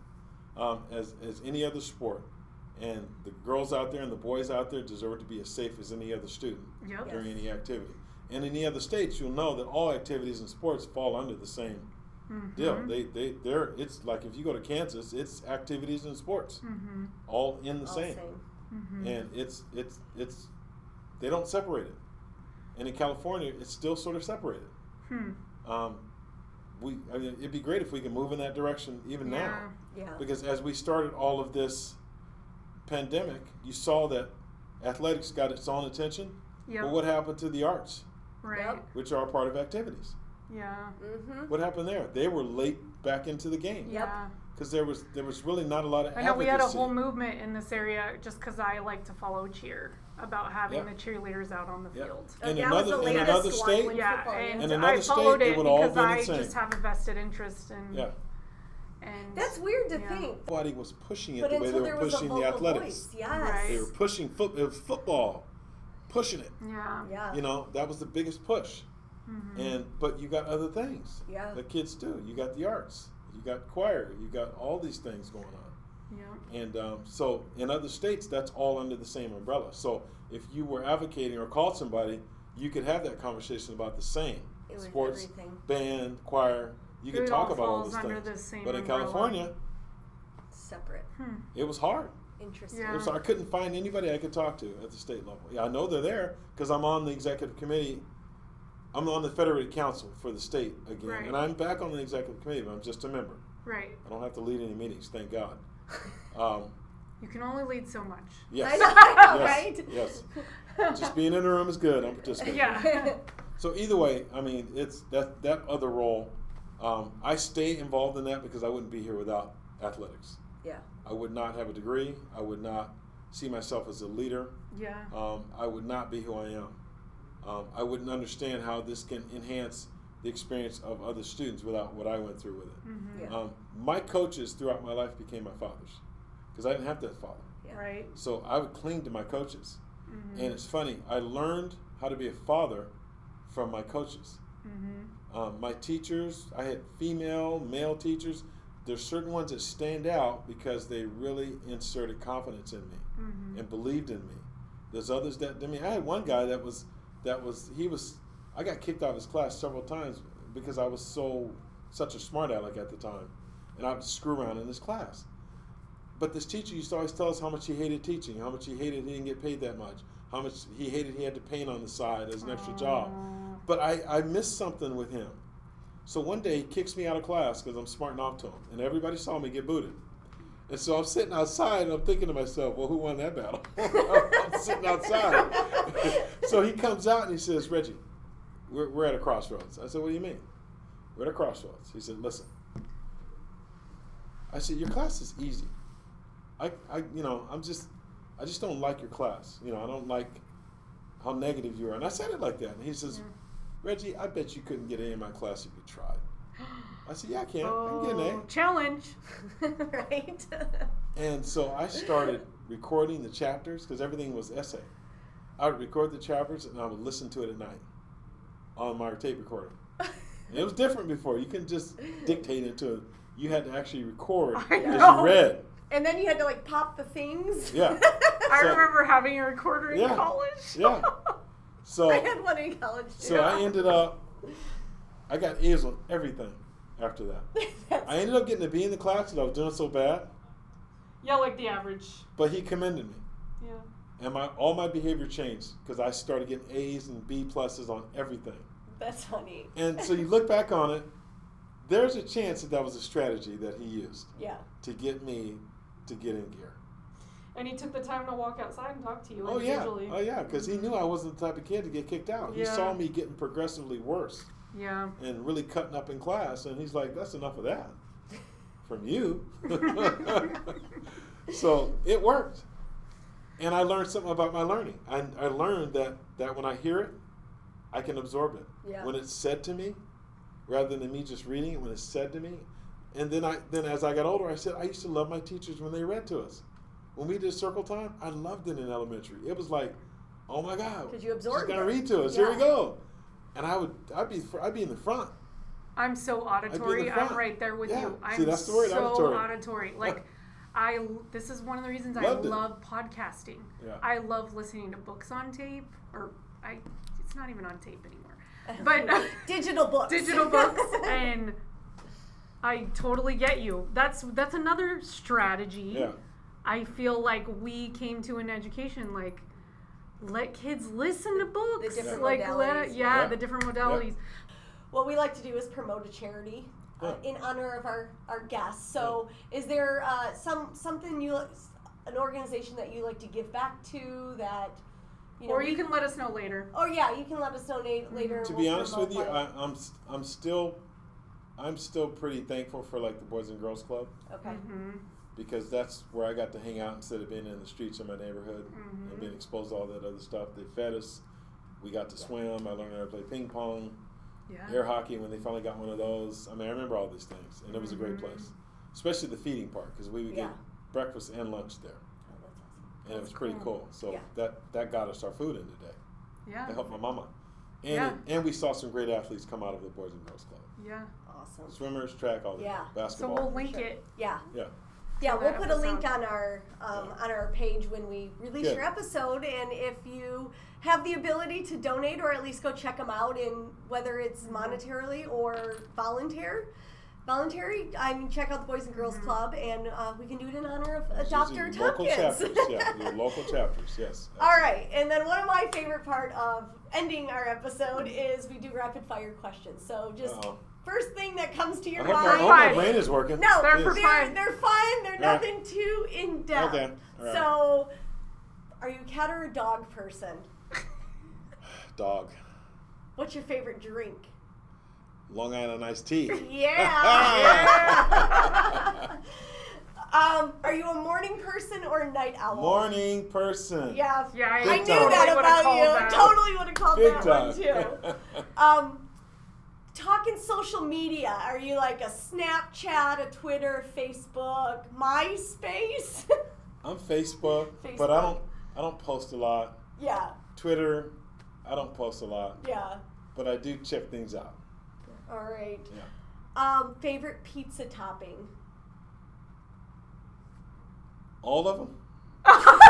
um, as, as any other sport. And the girls out there and the boys out there deserve to be as safe as any other student Yep. during any activity. And in the other states, you'll know that all activities and sports fall under the same deal. Mhm. They they they're it's like if you go to Kansas, it's activities and sports Mhm. all in the All same. same. Mhm. And it's it's it's they don't separate it. And in California, it's still sort of separated. Hmm. Um, we I mean, it'd be great if we can move in that direction even Yeah. now. Yeah. Because as we started all of this pandemic, you saw that athletics got its own attention. Yep. But what happened to the arts, right. Yep. which are a part of activities? Yeah. Mm-hmm. What happened there? They were late back into the game Yep. Yeah. because there was there was really not a lot of I know we had a whole movement in this area just because I like to follow cheer about having Yeah. the cheerleaders out on the Yeah. field. In another- in another state- Yeah, football, and In I another state, followed it it would all because been I insane. just have a vested interest in. Yeah, And That's weird to Yeah. think. Nobody was pushing it But the way until they there were was a pushing vocal the athletics. voice, yes. Right. They were pushing foot. It was football, pushing it. yeah. Yeah. You know, that was the biggest push. Mhm. And but you got other things Yeah. that kids do. You got the arts. You got choir. You got all these things going on. yeah. And um, so in other states, that's all under the same umbrella. So if you were advocating or called somebody, you could have that conversation about the same sports, everything. band, choir. You could talk all about all those things. the but in umbrella. California, Separate. Hmm. it was hard. Interesting. Yeah. Was- I couldn't find anybody I could talk to at the state level. Yeah, I know they're there because I'm on the executive committee. I'm on the federated council for the state again, Right. and I'm back on the executive committee, but I'm just a member. Right. I don't have to lead any meetings, thank God. Um, You can only lead so much. yes. I know, I know, yes, right? Yes. Just being in the room is good. I'm participating. Yeah. So either way, I mean, it's that that other role. Um, I stay involved in that because I wouldn't be here without athletics. yeah. I would not have a degree. I would not see myself as a leader. Yeah. Um, I would not be who I am. Um, I wouldn't understand how this can enhance the experience of other students without what I went through with it. Mhm. Yeah. Um, my coaches throughout my life became my fathers because I didn't have that father. Yeah. Right. So I would cling to my coaches. Mhm. And it's funny, I learned how to be a father from my coaches. Mhm. Um, my teachers, I had female, male teachers. There's certain ones that stand out because they really inserted confidence in me Mhm. and believed in me. There's others that I mean, I had one guy that was that was he was I got kicked out of his class several times because I was so such a smart aleck at the time, and I would screw around in his class. But this teacher used to always tell us how much he hated teaching, how much he hated he didn't get paid that much, how much he hated he had to paint on the side as an extra job. But I, I missed something with him. So one day he kicks me out of class because I'm smarting off to him, and everybody saw me get booted. And so I'm sitting outside and I'm thinking to myself, well, who won that battle? I'm sitting outside. so he comes out and he says, Reggie, we're, we're at a crossroads. I said, what do you mean? We're at a crossroads. He said, listen. I said, your class is easy. I, I, you know, I'm just, I just don't like your class. You know, I don't like how negative you are. And I said it like that. And he says, Yeah. Reggie, I bet you couldn't get A in my class if you tried. I said, yeah, I can. I can get an Oh, A. challenge. right? And so I started recording the chapters because everything was essay. I would record the chapters and I would listen to it at night on my tape recorder. And it was different before. You couldn't just dictate into it. You had to actually record as you read. and then you had to like pop the things. Yeah. I So- remember having a recorder in Yeah. college. Yeah. So I had one in college too. so I ended up I got A's on everything after that. I ended up getting a B in the class because I was doing so bad, Yeah, like the average. but he commended me. Yeah. And my all my behavior changed because I started getting A's and B pluses on everything. That's funny. And so you look back on it, there's a chance that that was a strategy that he used yeah. to get me to get in gear. And he took the time to walk outside and talk to you Oh yeah, oh yeah, because he mm-hmm. knew I wasn't the type of kid to get kicked out. Yeah. He saw me getting progressively worse Yeah. and really cutting up in class, and he's like, "That's enough of that from you." so it worked, and I learned something about my learning. I, I learned that that when I hear it, I can absorb it. Yeah. When it's said to me, rather than me just reading it, when it's said to me, and then I then as I got older, I said I used to love my teachers when they read to us. When we did circle time, I loved it in elementary. It was like, oh my god, 'Cause you absorbed She's gonna read to us. Here we go. And I would, I'd be, I'd be in the front. I'm so auditory. I'm right there with Yeah. you. I'm See, that's the word, so auditory. auditory. Like, I this is one of the reasons Loved I it. love podcasting. Yeah. I love listening to books on tape, or I it's not even on tape anymore, but digital books. digital books, and I totally get you. That's that's another strategy. Yeah. I feel like we came to an education like let kids listen to books. different like let yeah, Yeah. the different modalities. what we like to do is promote a charity uh, in honor of our, our guests. So, is there uh, some something you an organization that you like to give back to that you know? or you we- can let us know later. Oh yeah, you can let us know na- later. To and be we'll honest with you, one. I, I'm, s- I'm still, I'm still pretty thankful for like the Boys and Girls Club okay. hmm because that's where I got to hang out instead of being in the streets of my neighborhood Mhm. and being exposed to all that other stuff. They fed us. We got to swim. I learned how to play ping pong, Yeah. air hockey when they finally got one of those. I mean, I remember all these things, and it was a great Mhm. place. especially the feeding part because we would Yeah. get breakfast and lunch there, Oh, that's awesome. and it was pretty cool. So Yeah. that that got us our food in today. Yeah. It helped my mama, and Yeah. and we saw some great athletes come out of the Boys and Girls Club. Yeah. Awesome. Swimmers, track, all that. Yeah. So Basketball. we'll link Sure. it. Yeah. yeah. Yeah, we'll put a link episode. on our um, Yeah. on our page when we release Good. your episode, and if you have the ability to donate or at least go check them out, in whether it's Mm-hmm. monetarily or volunteer, voluntary, I mean, check out the Boys and Girls Mm-hmm. Club, and uh, we can do it in honor of It's Dr. usually local chapters. yeah, your local chapters. Yes. All right, and then one of my favorite part of ending our episode is we do rapid fire questions. So just Uh-oh. First thing that comes to I your hope, my, I mind. hope my brain is working. No, They're they're, fun. they're fun. They're right. nothing too in depth. Okay, all right. So, are you a cat or a dog person? Dog. What's your favorite drink? Long Island iced tea. Yeah. um, are you a morning person or a night owl? Morning person. Yeah. Yeah, I I knew that Totally about you. that. Totally would have called Big that time. one too. Um, talking social media. Are you like a Snapchat, a Twitter, Facebook, MySpace? I'm Facebook, but I don't. I don't post a lot. yeah. Twitter, I don't post a lot, Yeah. but I do check things out. All right. Yeah. Um, favorite pizza topping? All of them.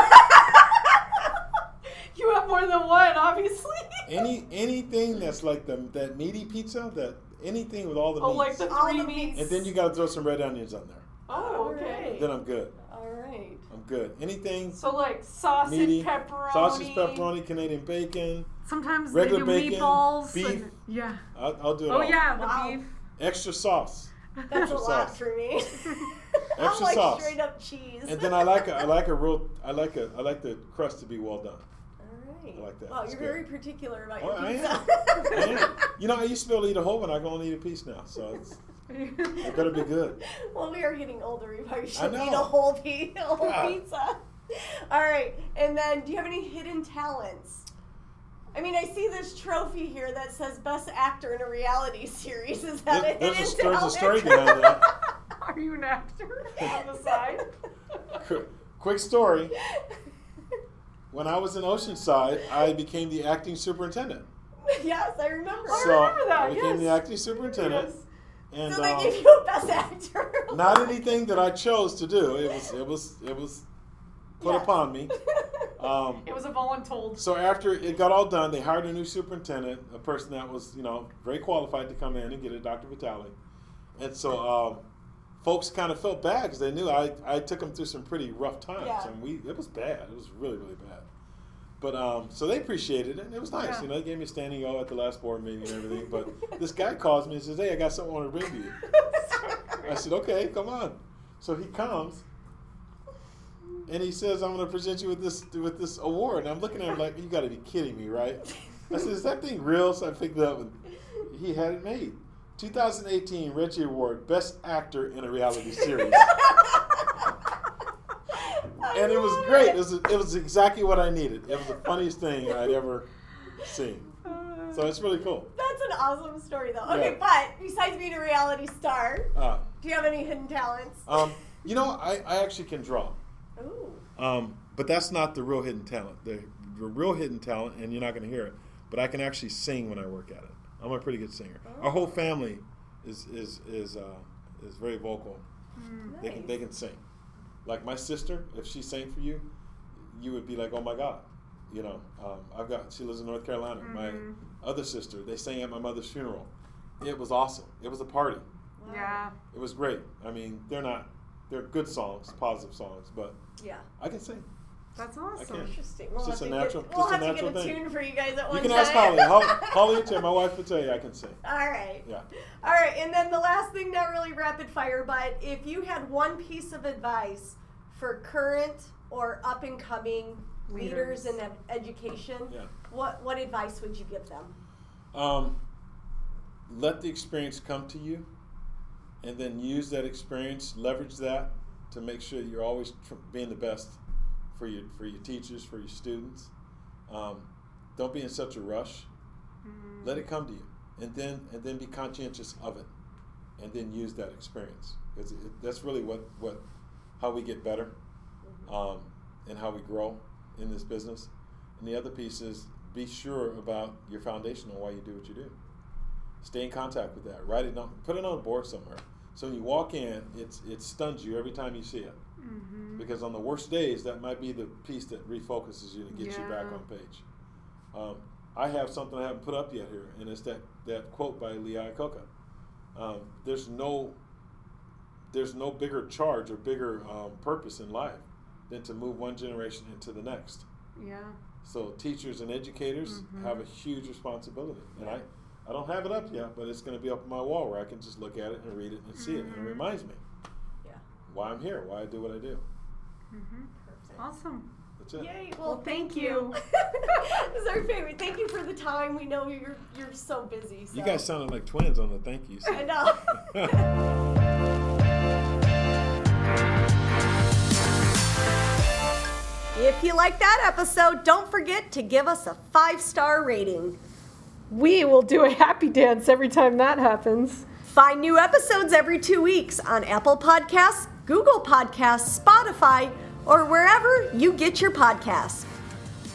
You have more than one, obviously. Any anything that's like the that meaty pizza, that anything with all the oh, meats, like the three the meats. and then you got to throw some red onions on there. Oh, okay. Then I'm good. All right. I'm good. Anything So like sausage, meaty, pepperoni. sausage, pepperoni, Canadian bacon. Sometimes Regular they do bacon, meatballs. beef. and- yeah. I'll, I'll do it Oh all. yeah, the Wow. beef. Extra sauce. That's a Extra lot sauce. for me. I'm Extra like sauce. straight up cheese. And then I like a, I like a real I like a I like the crust to be well done. All right. I like that. Wow, It's you're good. very particular about Oh, your I pizza. am. I am. You know, I used to be able to eat a whole one. I can only eat a piece now, so it's, it better be good. well, we are getting older. We probably I should eat a whole, pi- a whole God. pizza. All right. And then, do you have any hidden talents? I mean, I see this trophy here that says best actor in a reality series. Is that There- a there's a- hidden there's a talent? story behind that. Are you an actor on the side? Qu- Quick story. When I was in Oceanside, I became the acting superintendent. yes, I remember. I remember that, I became yes. the acting superintendent, Yes. and so they um, gave you a best actor. not anything that I chose to do. It was it was it was put Yes. upon me. Um, It was a voluntold. So after it got all done, they hired a new superintendent, a person that was, you know, very qualified to come in and get it, Dr. Vitale. And so um, folks kind of felt bad because they knew I, I took them through some pretty rough times, Yeah. and we it was bad. It was really really bad. But um, so they appreciated it. and It was nice, Yeah. you know. They gave me a standing O at the last board meeting and everything. But this guy calls me and says, "Hey, I got something I want to bring to you." I said, "Okay, come on." So he comes, and he says, "I'm going to present you with this with this award." And I'm looking at him like, "You got to be kidding me, right?" I said, "Is that thing real?" So I picked it up, and he had it made. 2018 Reggie Award, Best Actor in a Reality Series, and it was great. It was it was exactly what I needed. It was the funniest thing I'd ever seen. So it's really cool. That's an awesome story, though. Okay, Yeah. but besides being a reality star, Uh, do you have any hidden talents? um, you know, I, I actually can draw. Ooh. Um, but that's not the real hidden talent. The, the real hidden talent, and you're not going to hear it, but I can actually sing when I work at it. I'm a pretty good singer. Our whole family is is is uh, is very vocal. They can they can sing. Like my sister, if she sang for you, you would be like, oh my god. You know, um, I've got. She lives in North Carolina. My other sister, they sang at my mother's funeral. It was awesome. It was a party. Yeah. It was great. I mean, they're not. They're good songs, positive songs, but Yeah. I can sing. That's awesome. can't. Interesting. We'll just have a to natural- get, we'll just a have to get a thing. tune for you guys at one time. You can time. ask Holly. Holly, Holly will tell my wife will tell you I can sing. All right. Yeah. All right, and then the last thing, not really rapid fire, but if you had one piece of advice for current or up and coming leaders, Leaders. in education, Yeah. what what advice would you give them? Um, let the experience come to you, and then use that experience, leverage that to make sure you're always tr- being the best for your for your teachers, for your students. Um, don't be in such a rush. Let it come to you, and then and then be conscientious of it, and then use that experience. because that's really what, what how we get better um, and how we grow in this business. And the other piece is be sure about your foundation and why you do what you do. Stay in contact with that. Write it down. Put it on a board somewhere. So when you walk in, it's it stuns you every time you see it. Mm-hmm. Because on the worst days, that might be the piece that refocuses you and gets yeah. you back on page. Um, I have something I haven't put up yet here, and it's that, that quote by Lee Iacocca. Um, there's no there's no bigger charge or bigger um, purpose in life than to move one generation into the next. Yeah. So teachers and educators mm-hmm. have a huge responsibility, and I, I don't have it up yet, but it's going to be up on my wall where I can just look at it and read it and mm-hmm. see it, and it mm-hmm. reminds me, why I'm here, why I do what I do. Mm-hmm. Awesome. That's it. Yay! Well, well thank, thank you. this is our favorite. Thank you for the time. We know you're you're so busy. So. You guys sounded like twins on the thank yous. I know. If you like that episode, don't forget to give us a five star rating. We will do a happy dance every time that happens. Find new episodes every two weeks on Apple Podcasts, Google Podcasts, Spotify, or wherever you get your podcasts.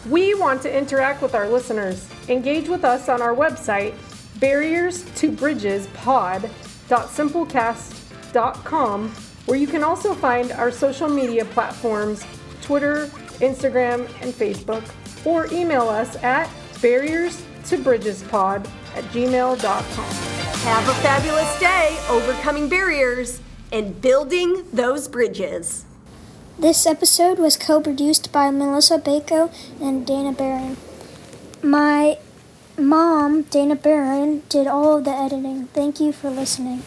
We want to interact with our listeners. Engage with us on our website, barriers to bridges pod.simplecast.com, where you can also find our social media platforms Twitter, Instagram, and Facebook, or email us at barriers to bridgespod at gmail.com. Have a fabulous day overcoming barriers and building those bridges. This episode was co produced by Melissa Bako and Dana Barron. My mom, Dana Barron, did all of the editing. Thank you for listening.